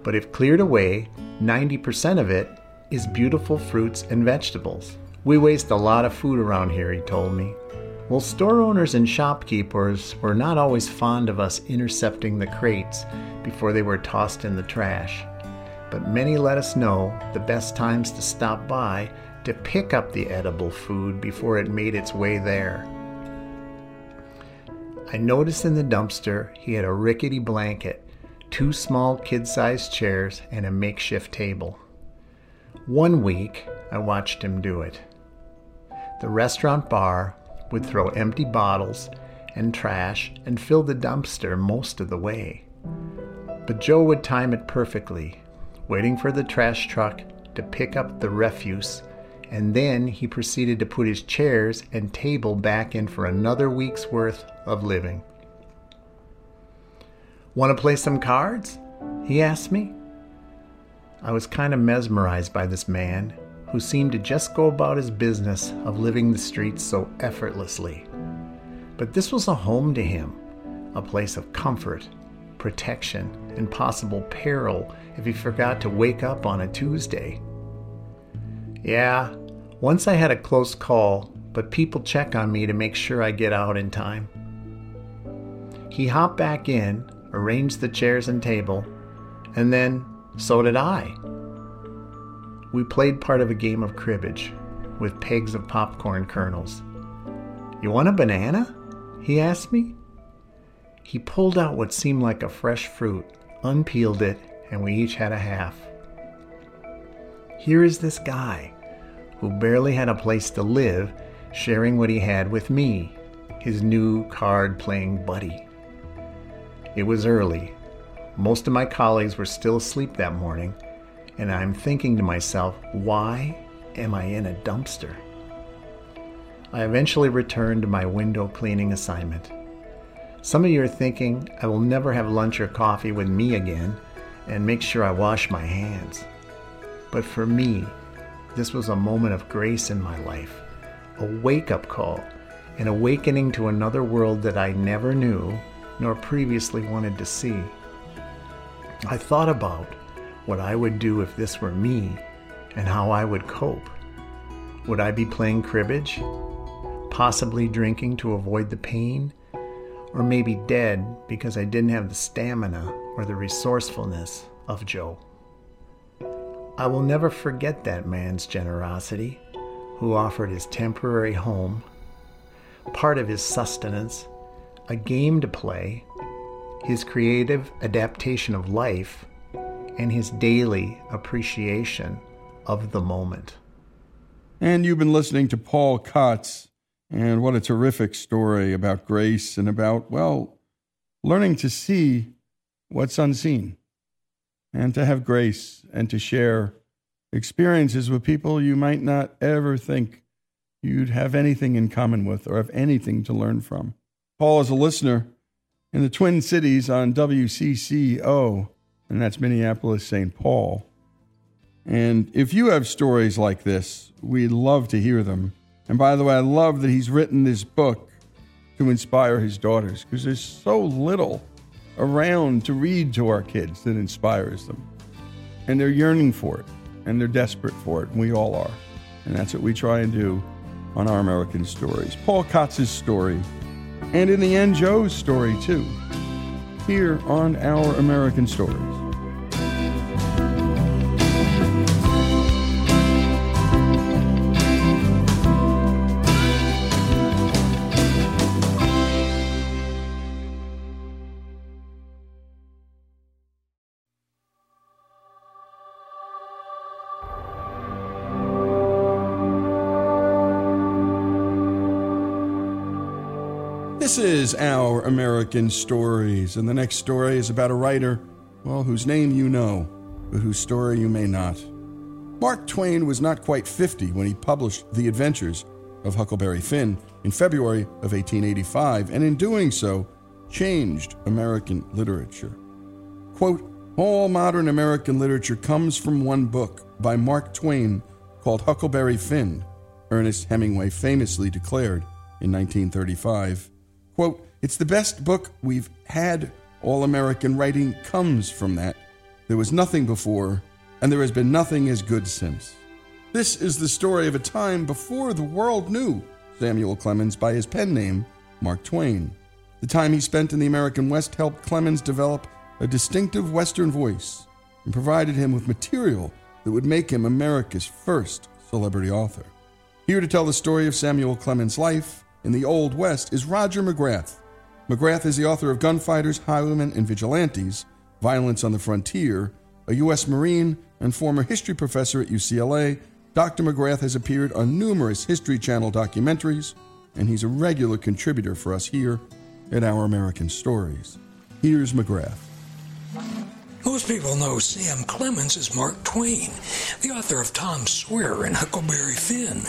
but if cleared away, 90% of it is beautiful fruits and vegetables. We waste a lot of food around here, he told me. Well, store owners and shopkeepers were not always fond of us intercepting the crates before they were tossed in the trash. But many let us know the best times to stop by to pick up the edible food before it made its way there. I noticed in the dumpster he had a rickety blanket, two small kid sized chairs, and a makeshift table. One week, I watched him do it. The restaurant bar would throw empty bottles and trash and fill the dumpster most of the way. But Joe would time it perfectly, waiting for the trash truck to pick up the refuse, and then he proceeded to put his chairs and table back in for another week's worth of living. Want to play some cards? He asked me. I was kind of mesmerized by this man who seemed to just go about his business of living the streets so effortlessly. But this was a home to him, a place of comfort, protection, and possible peril if he forgot to wake up on a Tuesday. Yeah, once I had a close call, but people check on me to make sure I get out in time. He hopped back in, arranged the chairs and table, and then so did I. We played part of a game of cribbage with pegs of popcorn kernels. You want a banana? He asked me. He pulled out what seemed like a fresh fruit, unpeeled it, and we each had a half. Here is this guy who barely had a place to live, sharing what he had with me, his new card playing buddy. It was early. Most of my colleagues were still asleep that morning, and I'm thinking to myself, why am I in a dumpster? I eventually returned to my window cleaning assignment. Some of you are thinking I will never have lunch or coffee with me again and make sure I wash my hands. But for me, this was a moment of grace in my life, a wake up call, an awakening to another world that I never knew nor previously wanted to see. I thought about what I would do if this were me and how I would cope. Would I be playing cribbage? Possibly drinking to avoid the pain? Or maybe dead because I didn't have the stamina or the resourcefulness of Joe. I will never forget that man's generosity, who offered his temporary home, part of his sustenance, a game to play, his creative adaptation of life, and his daily appreciation of the moment. And you've been listening to Paul Kotz, and what a terrific story about grace and about, well, learning to see what's unseen and to have grace and to share experiences with people you might not ever think you'd have anything in common with or have anything to learn from. Paul is a listener in the Twin Cities on WCCO, and that's Minneapolis St. Paul. And if you have stories like this, we'd love to hear them. And by the way, I love that he's written this book to inspire his daughters because there's so little around to read to our kids that inspires them. And they're yearning for it and they're desperate for it, and we all are. And that's what we try and do on our American stories. Paul Kotz's story, and in the end, Joe's story too, here on Our American Stories. American Stories, and the next story is about a writer, well, whose name you know, but whose story you may not. Mark Twain was not quite 50 when he published The Adventures of Huckleberry Finn in February of 1885, and in doing so, changed American literature. Quote, all modern American literature comes from one book by Mark Twain called Huckleberry Finn, Ernest Hemingway famously declared in 1935. Quote, it's the best book we've had. All American writing comes from that. There was nothing before, and there has been nothing as good since. This is the story of a time before the world knew Samuel Clemens by his pen name, Mark Twain. The time he spent in the American West helped Clemens develop a distinctive Western voice and provided him with material that would make him America's first celebrity author. Here to tell the story of Samuel Clemens' life in the Old West is Roger McGrath. McGrath is the author of Gunfighters, Highwaymen, and Vigilantes, Violence on the Frontier, a U.S. Marine and former history professor at UCLA. Dr. McGrath has appeared on numerous History Channel documentaries, and he's a regular contributor for us here at Our American Stories. Here's McGrath. Most people know Sam Clemens as Mark Twain, the author of Tom Sawyer and Huckleberry Finn.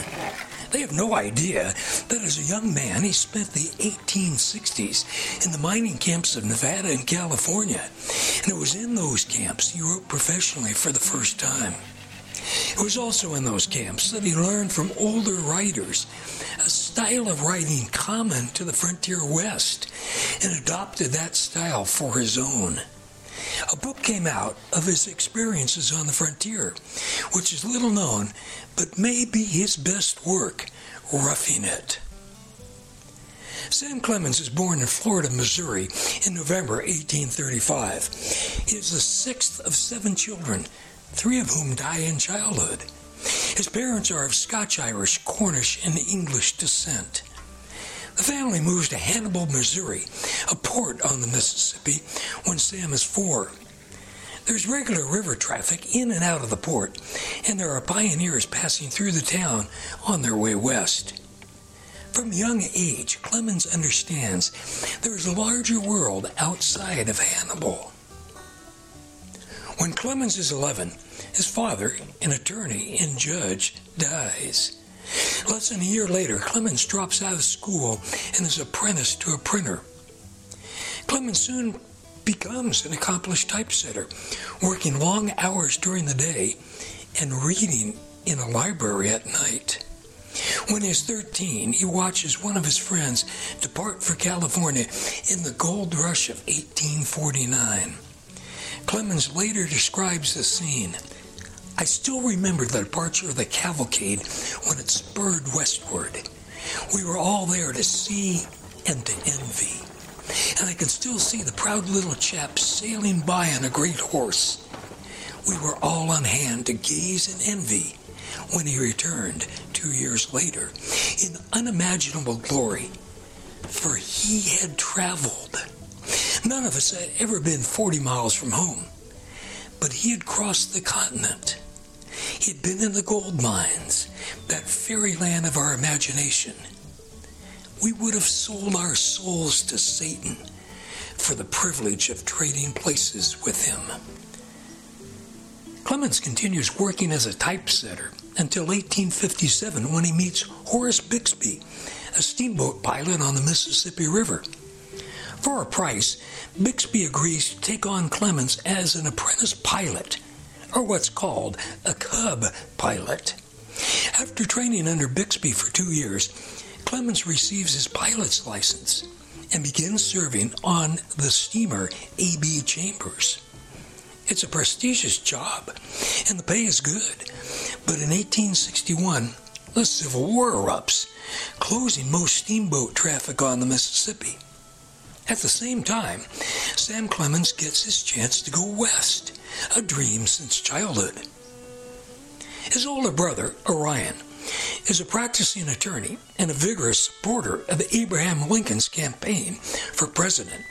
They have no idea that as a young man he spent the 1860s in the mining camps of Nevada and California, and it was in those camps he wrote professionally for the first time. It was also in those camps that he learned from older writers a style of writing common to the frontier West and adopted that style for his own. A book came out of his experiences on the frontier, which is little known, but may be his best work, Roughing It. Sam Clemens was born in Florida, Missouri in November 1835. He is the sixth of seven children, three of whom die in childhood. His parents are of Scotch Irish, Cornish, and English descent. The family moves to Hannibal, Missouri, a port on the Mississippi, when Sam is four. There's regular river traffic in and out of the port, and there are pioneers passing through the town on their way west. From a young age, Clemens understands there is a larger world outside of Hannibal. When Clemens is 11, his father, an attorney and judge, dies. Less than a year later, Clemens drops out of school and is apprenticed to a printer. Clemens soon becomes an accomplished typesetter, working long hours during the day and reading in a library at night. When he's 13, he watches one of his friends depart for California in the gold rush of 1849. Clemens later describes the scene. I still remember the departure of the cavalcade when it spurred westward. We were all there to see and to envy. And I can still see the proud little chap sailing by on a great horse. We were all on hand to gaze and envy when he returned two years later in unimaginable glory, for he had traveled. None of us had ever been 40 miles from home, but he had crossed the continent. He had been in the gold mines, that fairyland of our imagination. We would have sold our souls to Satan for the privilege of trading places with him. Clemens continues working as a typesetter until 1857 when he meets Horace Bixby, a steamboat pilot on the Mississippi River. For a price, Bixby agrees to take on Clemens as an apprentice pilot, or what's called a cub pilot. After training under Bixby for two years, Clemens receives his pilot's license and begins serving on the steamer A.B. Chambers. It's a prestigious job, and the pay is good. But in 1861, the Civil War erupts, closing most steamboat traffic on the Mississippi. At the same time, Sam Clemens gets his chance to go west, a dream since childhood. His older brother, Orion, is a practicing attorney and a vigorous supporter of Abraham Lincoln's campaign for president.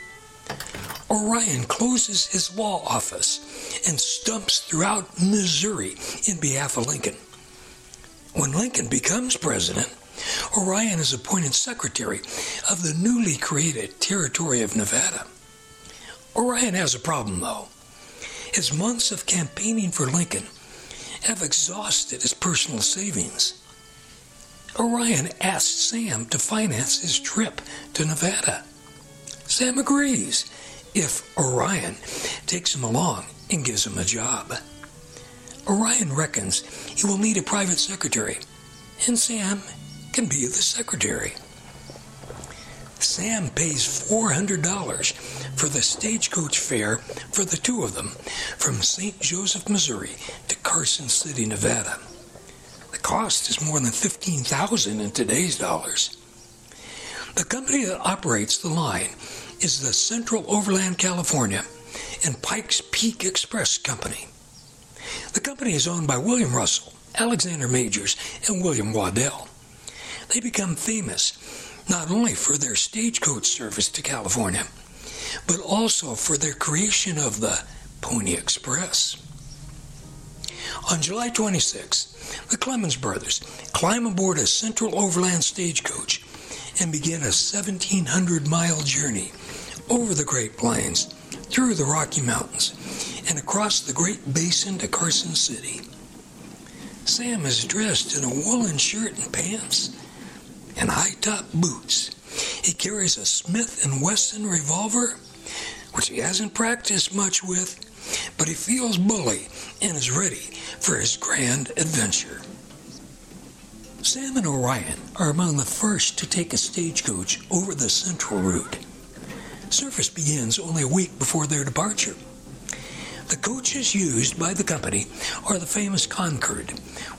Orion closes his law office and stumps throughout Missouri in behalf of Lincoln. When Lincoln becomes president, Orion is appointed secretary of the newly created territory of Nevada. Orion has a problem, though. His months of campaigning for Lincoln have exhausted his personal savings. Orion asks Sam to finance his trip to Nevada. Sam agrees if Orion takes him along and gives him a job. Orion reckons he will need a private secretary, and Sam can be the secretary. Sam pays $400 for the stagecoach fare for the two of them from St. Joseph, Missouri to Carson City, Nevada. The cost is more than 15000 in today's dollars. The company that operates the line is the Central Overland California and Pikes Peak Express Company. The company is owned by William Russell Alexander Majors, and William Waddell. They become famous not only for their stagecoach service to California, but also for their creation of the Pony Express. On July 26, the Clemens brothers climb aboard a Central Overland stagecoach and begin a 1,700 mile journey over the Great Plains, through the Rocky Mountains, and across the Great Basin to Carson City. Sam is dressed in a woolen shirt and pants and high-top boots. He carries a Smith & Wesson revolver, which he hasn't practiced much with, but he feels bully and is ready for his grand adventure. Sam and Orion are among the first to take a stagecoach over the central route. Service begins only a week before their departure. The coaches used by the company are the famous Concord,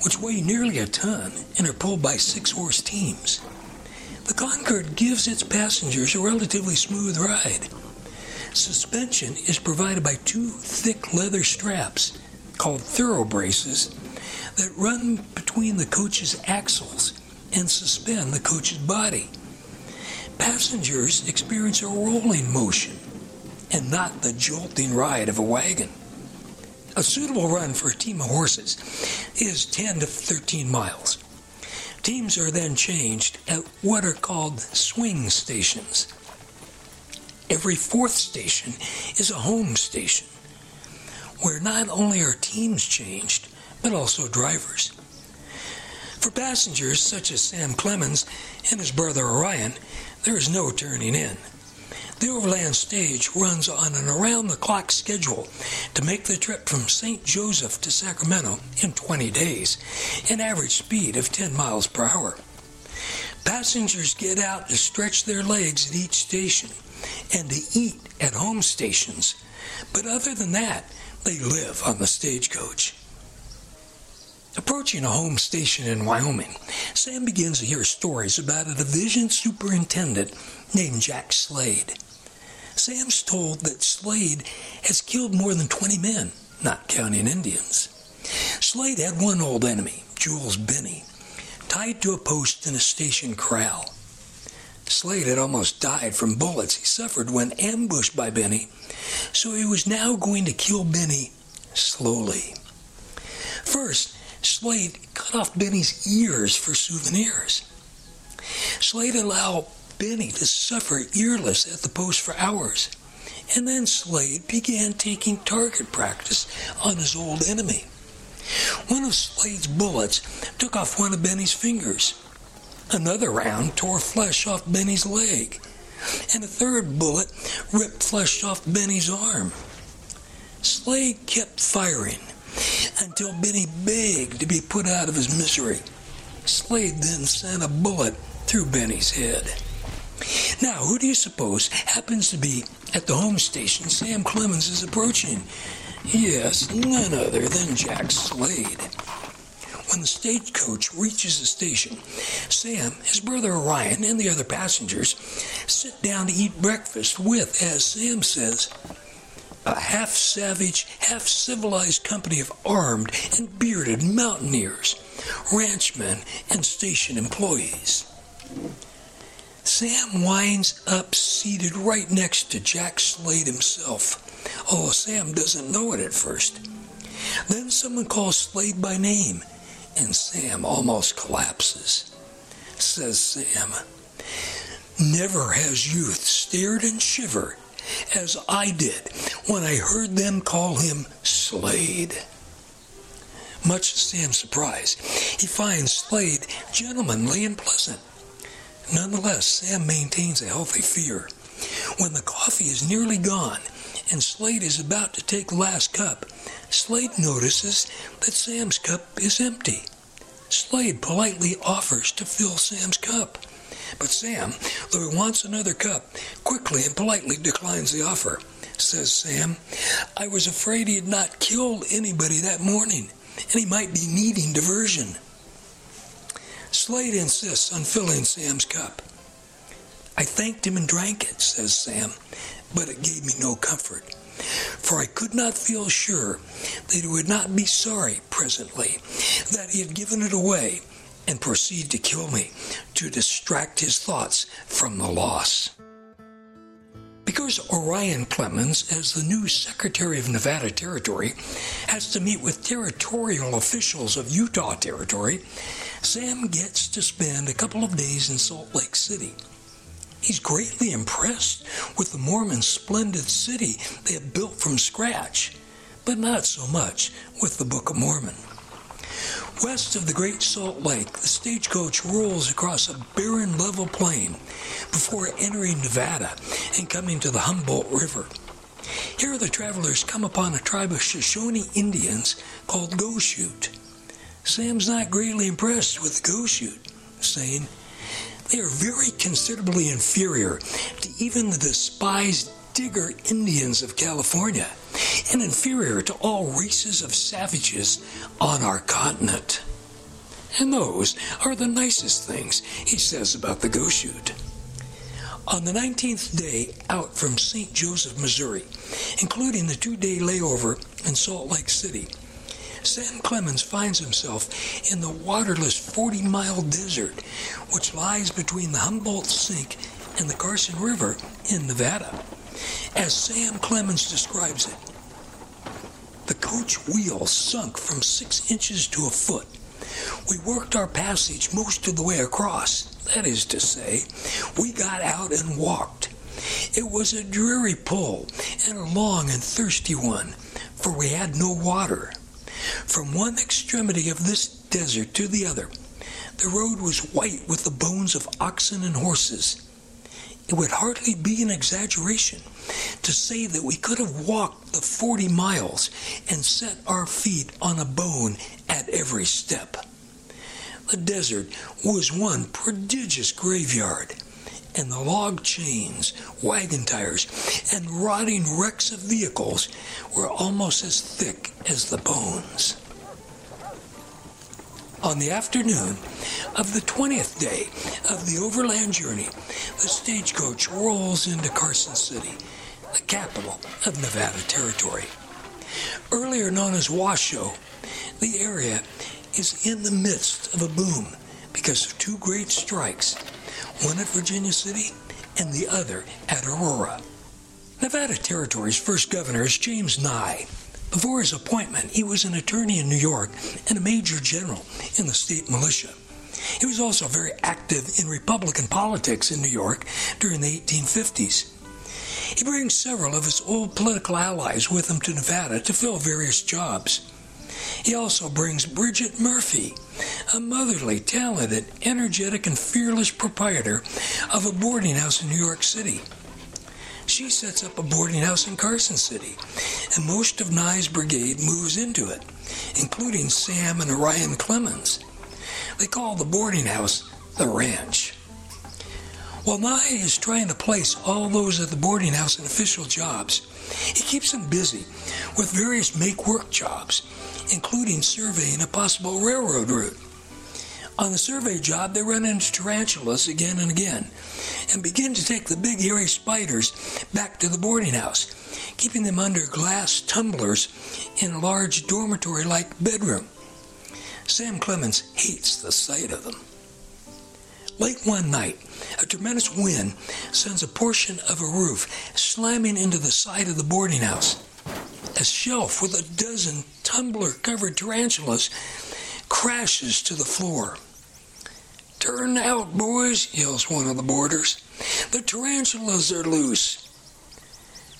which weigh nearly a ton and are pulled by six horse teams. The Concord gives its passengers a relatively smooth ride. Suspension is provided by two thick leather straps called thorough braces that run between the coach's axles and suspend the coach's body. Passengers experience a rolling motion and not the jolting ride of a wagon. A suitable run for a team of horses is 10 to 13 miles. Teams are then changed at what are called swing stations. Every fourth station is a home station, where not only are teams changed, but also drivers. For passengers such as Sam Clemens and his brother Orion, there is no turning in. The Overland Stage runs on an around the clock schedule to make the trip from St. Joseph to Sacramento in 20 days, an average speed of 10 miles per hour. Passengers get out to stretch their legs at each station and to eat at home stations, but other than that, they live on the stagecoach. Approaching a home station in Wyoming, Sam begins to hear stories about a division superintendent named Jack Slade. Sam's told that Slade has killed more than 20 men, not counting Indians. Slade had one old enemy, Jules Beni, tied to a post in a station corral. Slade had almost died from bullets he suffered when ambushed by Beni, so he was now going to kill Beni slowly. First, Slade cut off Beni's ears for souvenirs. Slade allowed Beni to suffer earless at the post for hours. And then Slade began taking target practice on his old enemy. One of Slade's bullets took off one of Beni's fingers. Another round tore flesh off Beni's leg. And a third bullet ripped flesh off Beni's arm. Slade kept firing until Beni begged to be put out of his misery. Slade then sent a bullet through Beni's head. Now, who do you suppose happens to be at the home station Sam Clemens is approaching? Yes, none other than Jack Slade. When the stagecoach reaches the station, Sam, his brother Orion, and the other passengers sit down to eat breakfast with, as Sam says, a half savage, half civilized company of armed and bearded mountaineers, ranchmen, and station employees. Sam winds up seated right next to Jack Slade himself, although Sam doesn't know it at first. Then someone calls Slade by name, and Sam almost collapses. Says Sam, Never has youth stared and shivered as I did when I heard them call him Slade. Much to Sam's surprise, he finds Slade gentlemanly and pleasant. Nonetheless, Sam maintains a healthy fear. When the coffee is nearly gone and Slade is about to take the last cup, Slade notices that Sam's cup is empty. Slade politely offers to fill Sam's cup. But Sam, though he wants another cup, quickly and politely declines the offer. Says Sam, I was afraid he had not killed anybody that morning, and he might be needing diversion. Slade insists on filling Sam's cup. I thanked him and drank it, says Sam, but it gave me no comfort. For I could not feel sure that he would not be sorry presently that he had given it away and proceed to kill me to distract his thoughts from the loss. Because Orion Clemens, as the new Secretary of Nevada Territory, has to meet with territorial officials of Utah Territory, Sam gets to spend a couple of days in Salt Lake City. He's greatly impressed with the Mormons' splendid city they have built from scratch, but not so much with the Book of Mormon. West of the Great Salt Lake, the stagecoach rolls across a barren level plain before entering Nevada and coming to the Humboldt River. Here the travelers come upon a tribe of Shoshone Indians called Goshute. Sam's not greatly impressed with the Goshute, saying, they are very considerably inferior to even the despised Digger Indians of California and inferior to all races of savages on our continent. And those are the nicest things he says about the Goshute. On the 19th day out from St. Joseph, Missouri, including the two day layover in Salt Lake City, Sam Clemens finds himself in the waterless 40 mile desert, which lies between the Humboldt Sink and the Carson River in Nevada. As Sam Clemens describes it, the coach wheel sunk from six inches to a foot. We worked our passage most of the way across. That is to say, we got out and walked. It was a dreary pull and a long and thirsty one, for we had no water. From one extremity of this desert to the other, the road was white with the bones of oxen and horses. It would hardly be an exaggeration to say that we could have walked the 40 miles and set our feet on a bone at every step. The desert was one prodigious graveyard, and the log chains, wagon tires, and rotting wrecks of vehicles were almost as thick as the bones. On the afternoon of the 20th day of the overland journey, the stagecoach rolls into Carson City, the capital of Nevada Territory. Earlier known as Washoe, the area is in the midst of a boom because of two great strikes, one at Virginia City and the other at Aurora. Nevada Territory's first governor is James Nye. Before his appointment, he was an attorney in New York and a major general in the state militia. He was also very active in Republican politics in New York during the 1850s. He brings several of his old political allies with him to Nevada to fill various jobs. He also brings Bridget Murphy, a motherly, talented, energetic, and fearless proprietor of a boarding house in New York City. She sets up a boarding house in Carson City, and most of Nye's brigade moves into it, including Sam and Orion Clemens. They call the boarding house the ranch. While Nye is trying to place all those at the boarding house in official jobs, he keeps them busy with various make work jobs, including surveying a possible railroad route. On the survey job, they run into tarantulas again and again and begin to take the big hairy spiders back to the boarding house, keeping them under glass tumblers in a large dormitory like bedroom. Sam Clemens hates the sight of them. Late one night, a tremendous wind sends a portion of a roof slamming into the side of the boarding house. A shelf with a dozen tumbler covered tarantulas crashes to the floor. Turn out, boys, yells one of the boarders. The tarantulas are loose.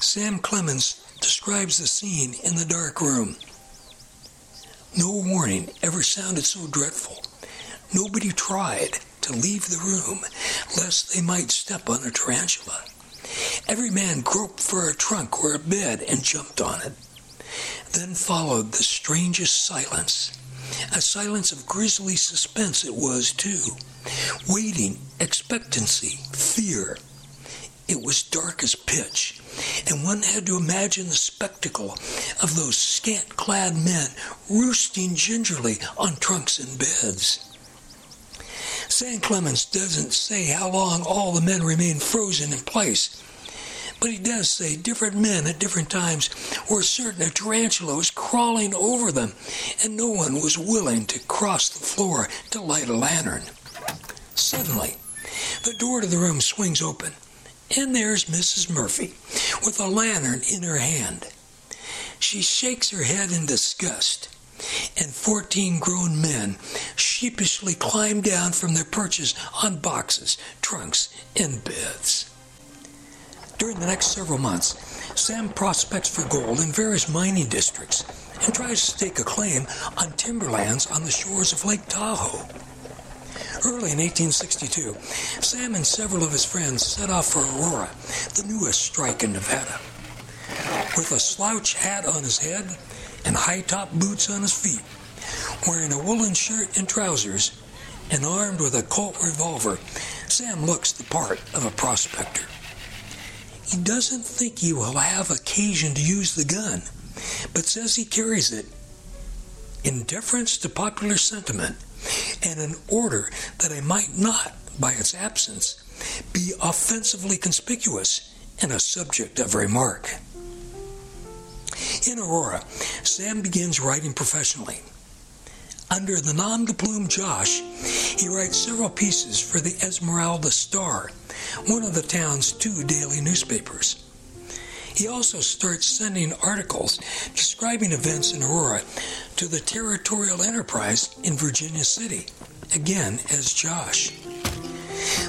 Sam Clemens describes the scene in the dark room. No warning ever sounded so dreadful. Nobody tried to leave the room lest they might step on a tarantula. Every man groped for a trunk or a bed and jumped on it. Then followed the strangest silence. A silence of grisly suspense it was, too. Waiting, expectancy, fear. It was dark as pitch, and one had to imagine the spectacle of those scant clad men roosting gingerly on trunks and beds. Sam Clemens doesn't say how long all the men remained frozen in place, but he does say different men at different times were certain a tarantula was crawling over them, and no one was willing to cross the floor to light a lantern. Suddenly, the door to the room swings open, and there's Mrs. Murphy with a lantern in her hand. She shakes her head in disgust, and 14 grown men sheepishly climb down from their perches on boxes, trunks, and beds. During the next several months, Sam prospects for gold in various mining districts and tries to stake a claim on timberlands on the shores of Lake Tahoe. Early in 1862, Sam and several of his friends set off for Aurora, the newest strike in Nevada. With a slouch hat on his head and high top boots on his feet, wearing a woolen shirt and trousers, and armed with a Colt revolver, Sam looks the part of a prospector. He doesn't think he will have occasion to use the gun, but says he carries it in deference to popular sentiment and in order that it might not, by its absence, be offensively conspicuous and a subject of remark. In Aurora, Sam begins writing professionally. Under the nom de plume Josh, he writes several pieces for the Esmeralda Star, one of the town's two daily newspapers. He also starts sending articles describing events in Aurora to the Territorial Enterprise in Virginia City, again as Josh.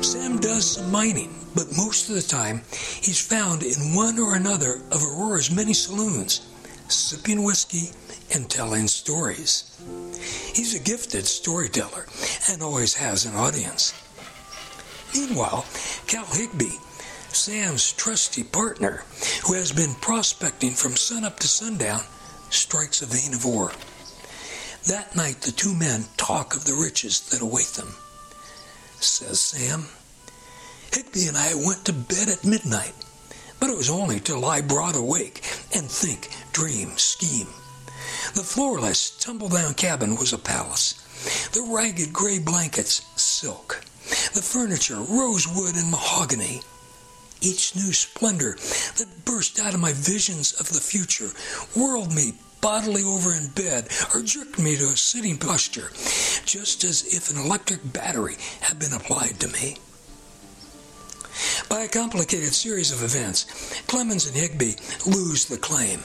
Sam does some mining, but most of the time he's found in one or another of Aurora's many saloons, sipping whiskey and telling stories. He's a gifted storyteller and always has an audience. Meanwhile, Cal Higbie, Sam's trusty partner, who has been prospecting from sunup to sundown, strikes a vein of ore. That night, the two men talk of the riches that await them. Says Sam, Higbie and I went to bed at midnight, but it was only to lie broad awake and think, dream, scheme. The floorless, tumble down cabin was a palace. The ragged gray blankets, silk. The furniture, rosewood and mahogany. Each new splendor that burst out of my visions of the future whirled me bodily over in bed or jerked me to a sitting posture, just as if an electric battery had been applied to me. By a complicated series of events, Clemens and Higbie lose the claim,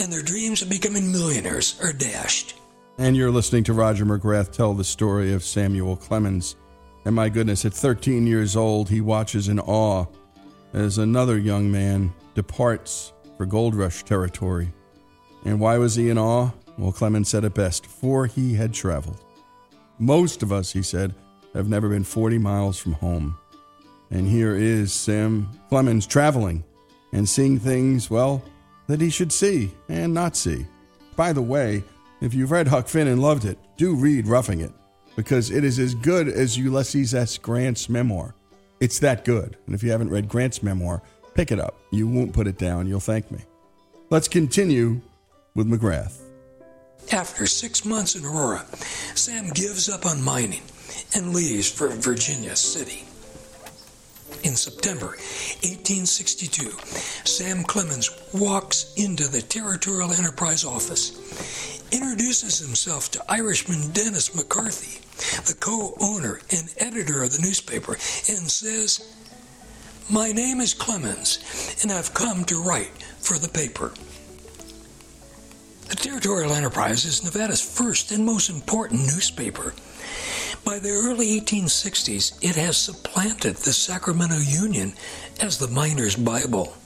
and their dreams of becoming millionaires are dashed. And you're listening to Roger McGrath tell the story of Samuel Clemens. And my goodness, at 13 years old, he watches in awe as another young man departs for gold rush territory. And why was he in awe? Well, Clemens said it best for he had traveled. Most of us, he said, have never been 40 miles from home. And here is Sam Clemens traveling and seeing things, well, that he should see and not see. By the way, if you've read Huck Finn and loved it, do read Roughing It, because it is as good as Ulysses S. Grant's memoir. It's that good. And if you haven't read Grant's memoir, pick it up. You won't put it down. You'll thank me. Let's continue with McGrath. After six months in Aurora, Sam gives up on mining and leaves for Virginia City. In September 1862, Sam Clemens walks into the Territorial Enterprise office, introduces himself to Irishman Dennis McCarthy, the co owner and editor of the newspaper, and says, My name is Clemens, and I've come to write for the paper. The Territorial Enterprise is Nevada's first and most important newspaper. By the early 1860s, it has supplanted the Sacramento Union as the miner's Bible.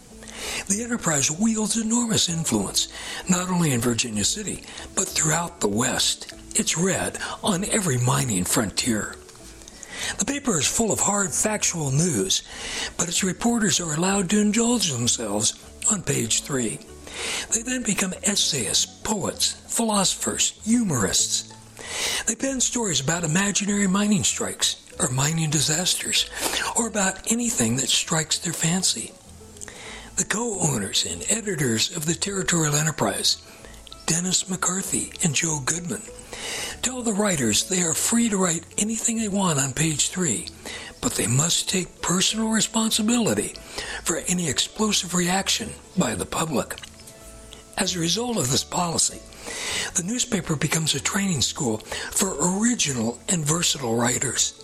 The enterprise wields enormous influence, not only in Virginia City, but throughout the West. It's read on every mining frontier. The paper is full of hard, factual news, but its reporters are allowed to indulge themselves on page three. They then become essayists, poets, philosophers, humorists. They pen stories about imaginary mining strikes or mining disasters, or about anything that strikes their fancy. The co owners and editors of the Territorial Enterprise, Dennis McCarthy and Joe Goodman, tell the writers they are free to write anything they want on page three, but they must take personal responsibility for any explosive reaction by the public. As a result of this policy, the newspaper becomes a training school for original and versatile writers.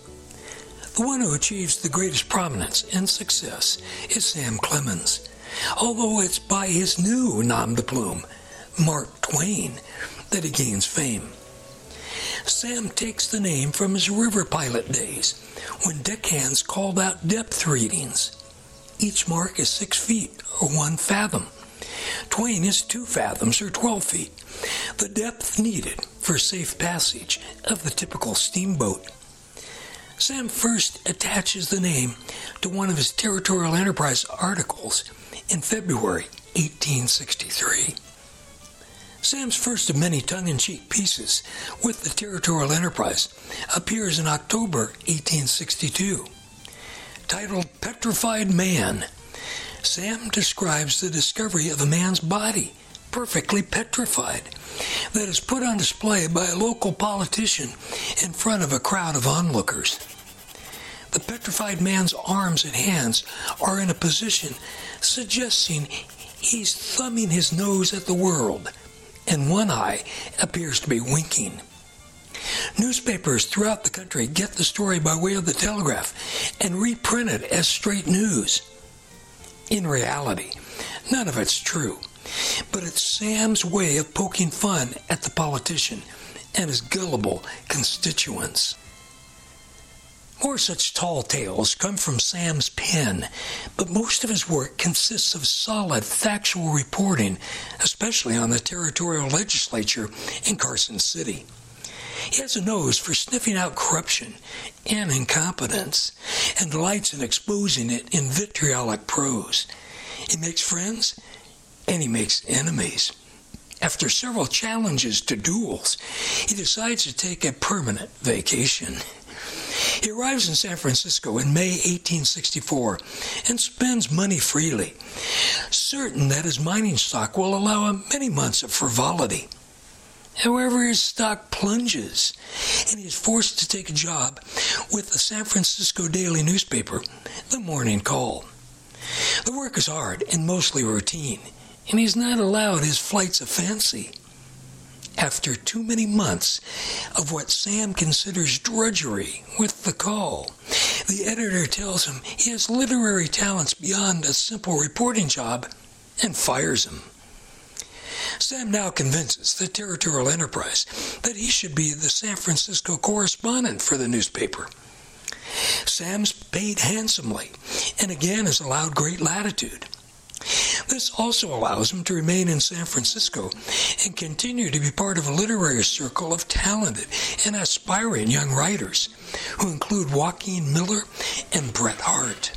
The one who achieves the greatest prominence and success is Sam Clemens, although it's by his new nom de plume, Mark Twain, that he gains fame. Sam takes the name from his river pilot days when deckhands called out depth readings. Each mark is six feet or one fathom. Twain is two fathoms or 12 feet, the depth needed for safe passage of the typical steamboat. Sam first attaches the name to one of his Territorial Enterprise articles in February 1863. Sam's first of many tongue in cheek pieces with the Territorial Enterprise appears in October 1862. Titled Petrified Man, Sam describes the discovery of a man's body, perfectly petrified, that is put on display by a local politician in front of a crowd of onlookers. The petrified man's arms and hands are in a position suggesting he's thumbing his nose at the world and one eye appears to be winking. Newspapers throughout the country get the story by way of the telegraph and reprint it as straight news. In reality, none of it's true, but it's Sam's way of poking fun at the politician and his gullible constituents. More such tall tales come from Sam's pen, but most of his work consists of solid, factual reporting, especially on the territorial legislature in Carson City. He has a nose for sniffing out corruption and incompetence and delights in exposing it in vitriolic prose. He makes friends and he makes enemies. After several challenges to duels, he decides to take a permanent vacation. He arrives in San Francisco in May 1864 and spends money freely, certain that his mining stock will allow him many months of frivolity. However, his stock plunges, and he is forced to take a job with the San Francisco daily newspaper, The Morning Call. The work is hard and mostly routine, and he's not allowed his flights of fancy after too many months of what Sam considers drudgery with the call. The editor tells him he has literary talents beyond a simple reporting job and fires him. Sam now convinces the Territorial Enterprise that he should be the San Francisco correspondent for the newspaper. Sam's paid handsomely and again is allowed great latitude. This also allows him to remain in San Francisco and continue to be part of a literary circle of talented and aspiring young writers, who include Joaquin Miller and Bret Harte.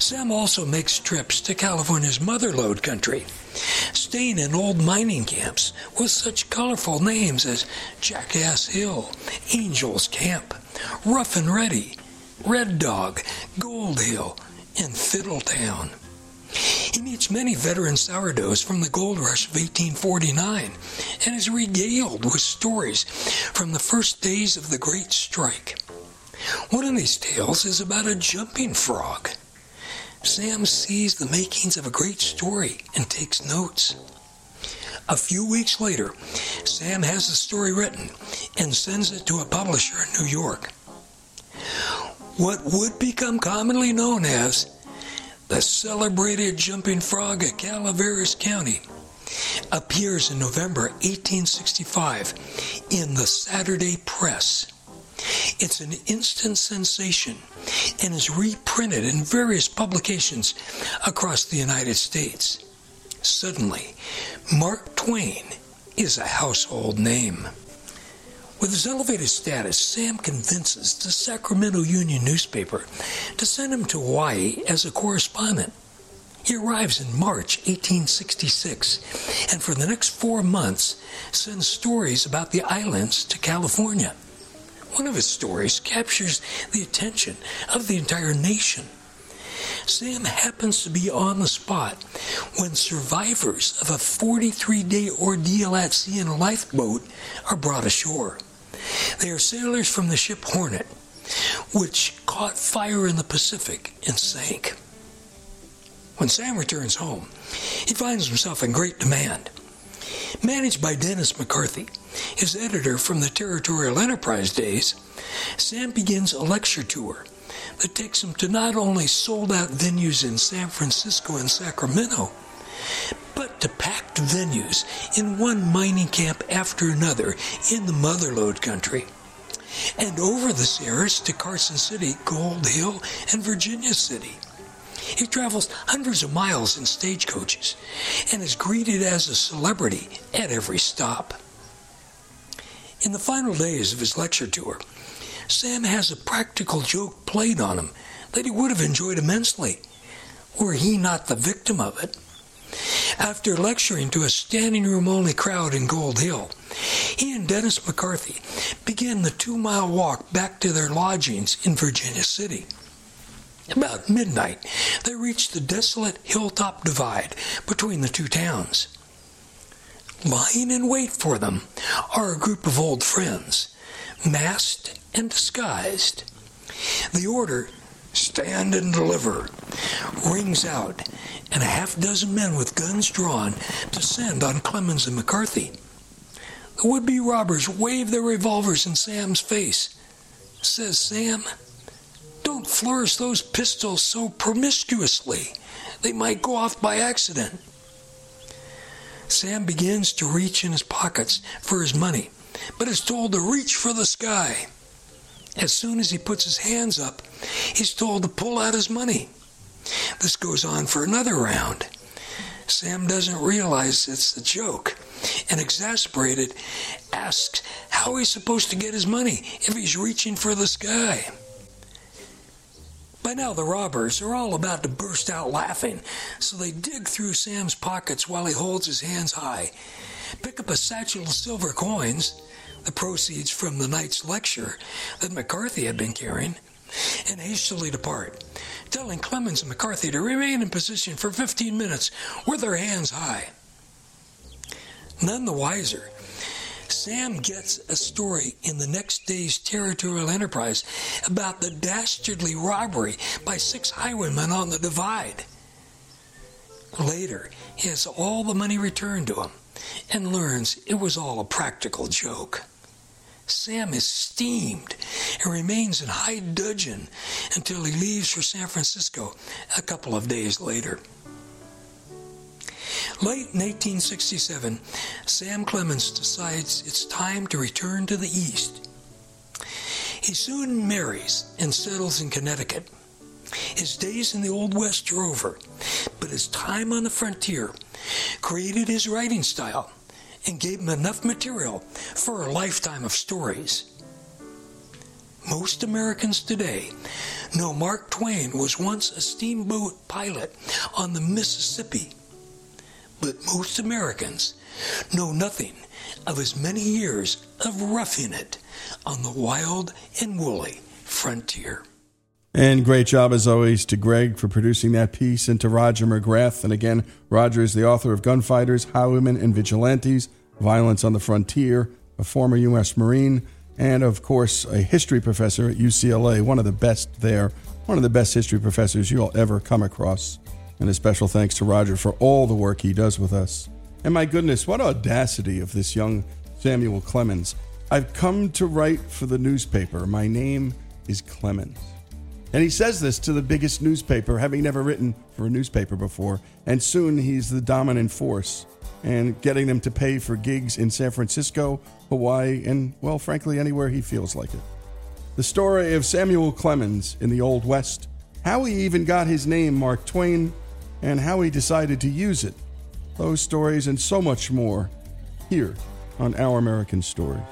Sam also makes trips to California's mother lode country, staying in old mining camps with such colorful names as Jackass Hill, Angel's Camp, Rough and Ready, Red Dog, Gold Hill, and Fiddletown. He meets many veteran sourdoughs from the gold rush of 1849 and is regaled with stories from the first days of the Great Strike. One of these tales is about a jumping frog. Sam sees the makings of a great story and takes notes. A few weeks later, Sam has the story written and sends it to a publisher in New York. What would become commonly known as the celebrated jumping frog at Calaveras County appears in November 1865 in the Saturday Press. It's an instant sensation and is reprinted in various publications across the United States. Suddenly, Mark Twain is a household name. With his elevated status, Sam convinces the Sacramento Union newspaper to send him to Hawaii as a correspondent. He arrives in March 1866 and for the next four months sends stories about the islands to California. One of his stories captures the attention of the entire nation. Sam happens to be on the spot when survivors of a 43 day ordeal at sea in a lifeboat are brought ashore. They are sailors from the ship Hornet, which caught fire in the Pacific and sank. When Sam returns home, he finds himself in great demand. Managed by Dennis McCarthy, his editor from the Territorial Enterprise days, Sam begins a lecture tour that takes him to not only sold out venues in San Francisco and Sacramento, but to packed venues in one mining camp after another in the Motherlode country. And over the Sierras to Carson City, Gold Hill, and Virginia City. He travels hundreds of miles in stagecoaches and is greeted as a celebrity at every stop. In the final days of his lecture tour, Sam has a practical joke played on him that he would have enjoyed immensely, were he not the victim of it. After lecturing to a standing room only crowd in Gold Hill, he and Dennis McCarthy began the two mile walk back to their lodgings in Virginia City. About midnight, they reached the desolate hilltop divide between the two towns. Lying in wait for them are a group of old friends, masked and disguised. The order, stand and deliver, rings out, and a half dozen men with guns drawn descend on Clemens and McCarthy. The would be robbers wave their revolvers in Sam's face. Says Sam, Don't flourish those pistols so promiscuously. They might go off by accident. Sam begins to reach in his pockets for his money, but is told to reach for the sky. As soon as he puts his hands up, he's told to pull out his money. This goes on for another round. Sam doesn't realize it's a joke and, exasperated, asks how he's supposed to get his money if he's reaching for the sky. By now, the robbers are all about to burst out laughing, so they dig through Sam's pockets while he holds his hands high, pick up a satchel of silver coins, the proceeds from the night's lecture that McCarthy had been carrying, and hastily depart, telling Clemens and McCarthy to remain in position for 15 minutes with their hands high. None the wiser, Sam gets a story in the next day's territorial enterprise about the dastardly robbery by six highwaymen on the divide. Later, he has all the money returned to him and learns it was all a practical joke. Sam is steamed and remains in high dudgeon until he leaves for San Francisco a couple of days later. Late in 1867, Sam Clemens decides it's time to return to the East. He soon marries and settles in Connecticut. His days in the Old West are over, but his time on the frontier created his writing style and gave him enough material for a lifetime of stories. Most Americans today know Mark Twain was once a steamboat pilot on the Mississippi but most Americans know nothing of his many years of roughing it on the wild and woolly frontier. And great job, as always, to Greg for producing that piece and to Roger McGrath. And again, Roger is the author of Gunfighters, Highwaymen, and Vigilantes Violence on the Frontier, a former U.S. Marine, and of course, a history professor at UCLA, one of the best there, one of the best history professors you'll ever come across. And a special thanks to Roger for all the work he does with us. And my goodness, what audacity of this young Samuel Clemens. I've come to write for the newspaper. My name is Clemens. And he says this to the biggest newspaper, having never written for a newspaper before. And soon he's the dominant force and getting them to pay for gigs in San Francisco, Hawaii, and, well, frankly, anywhere he feels like it. The story of Samuel Clemens in the Old West, how he even got his name, Mark Twain, and how he decided to use it. Those stories and so much more here on Our American Stories.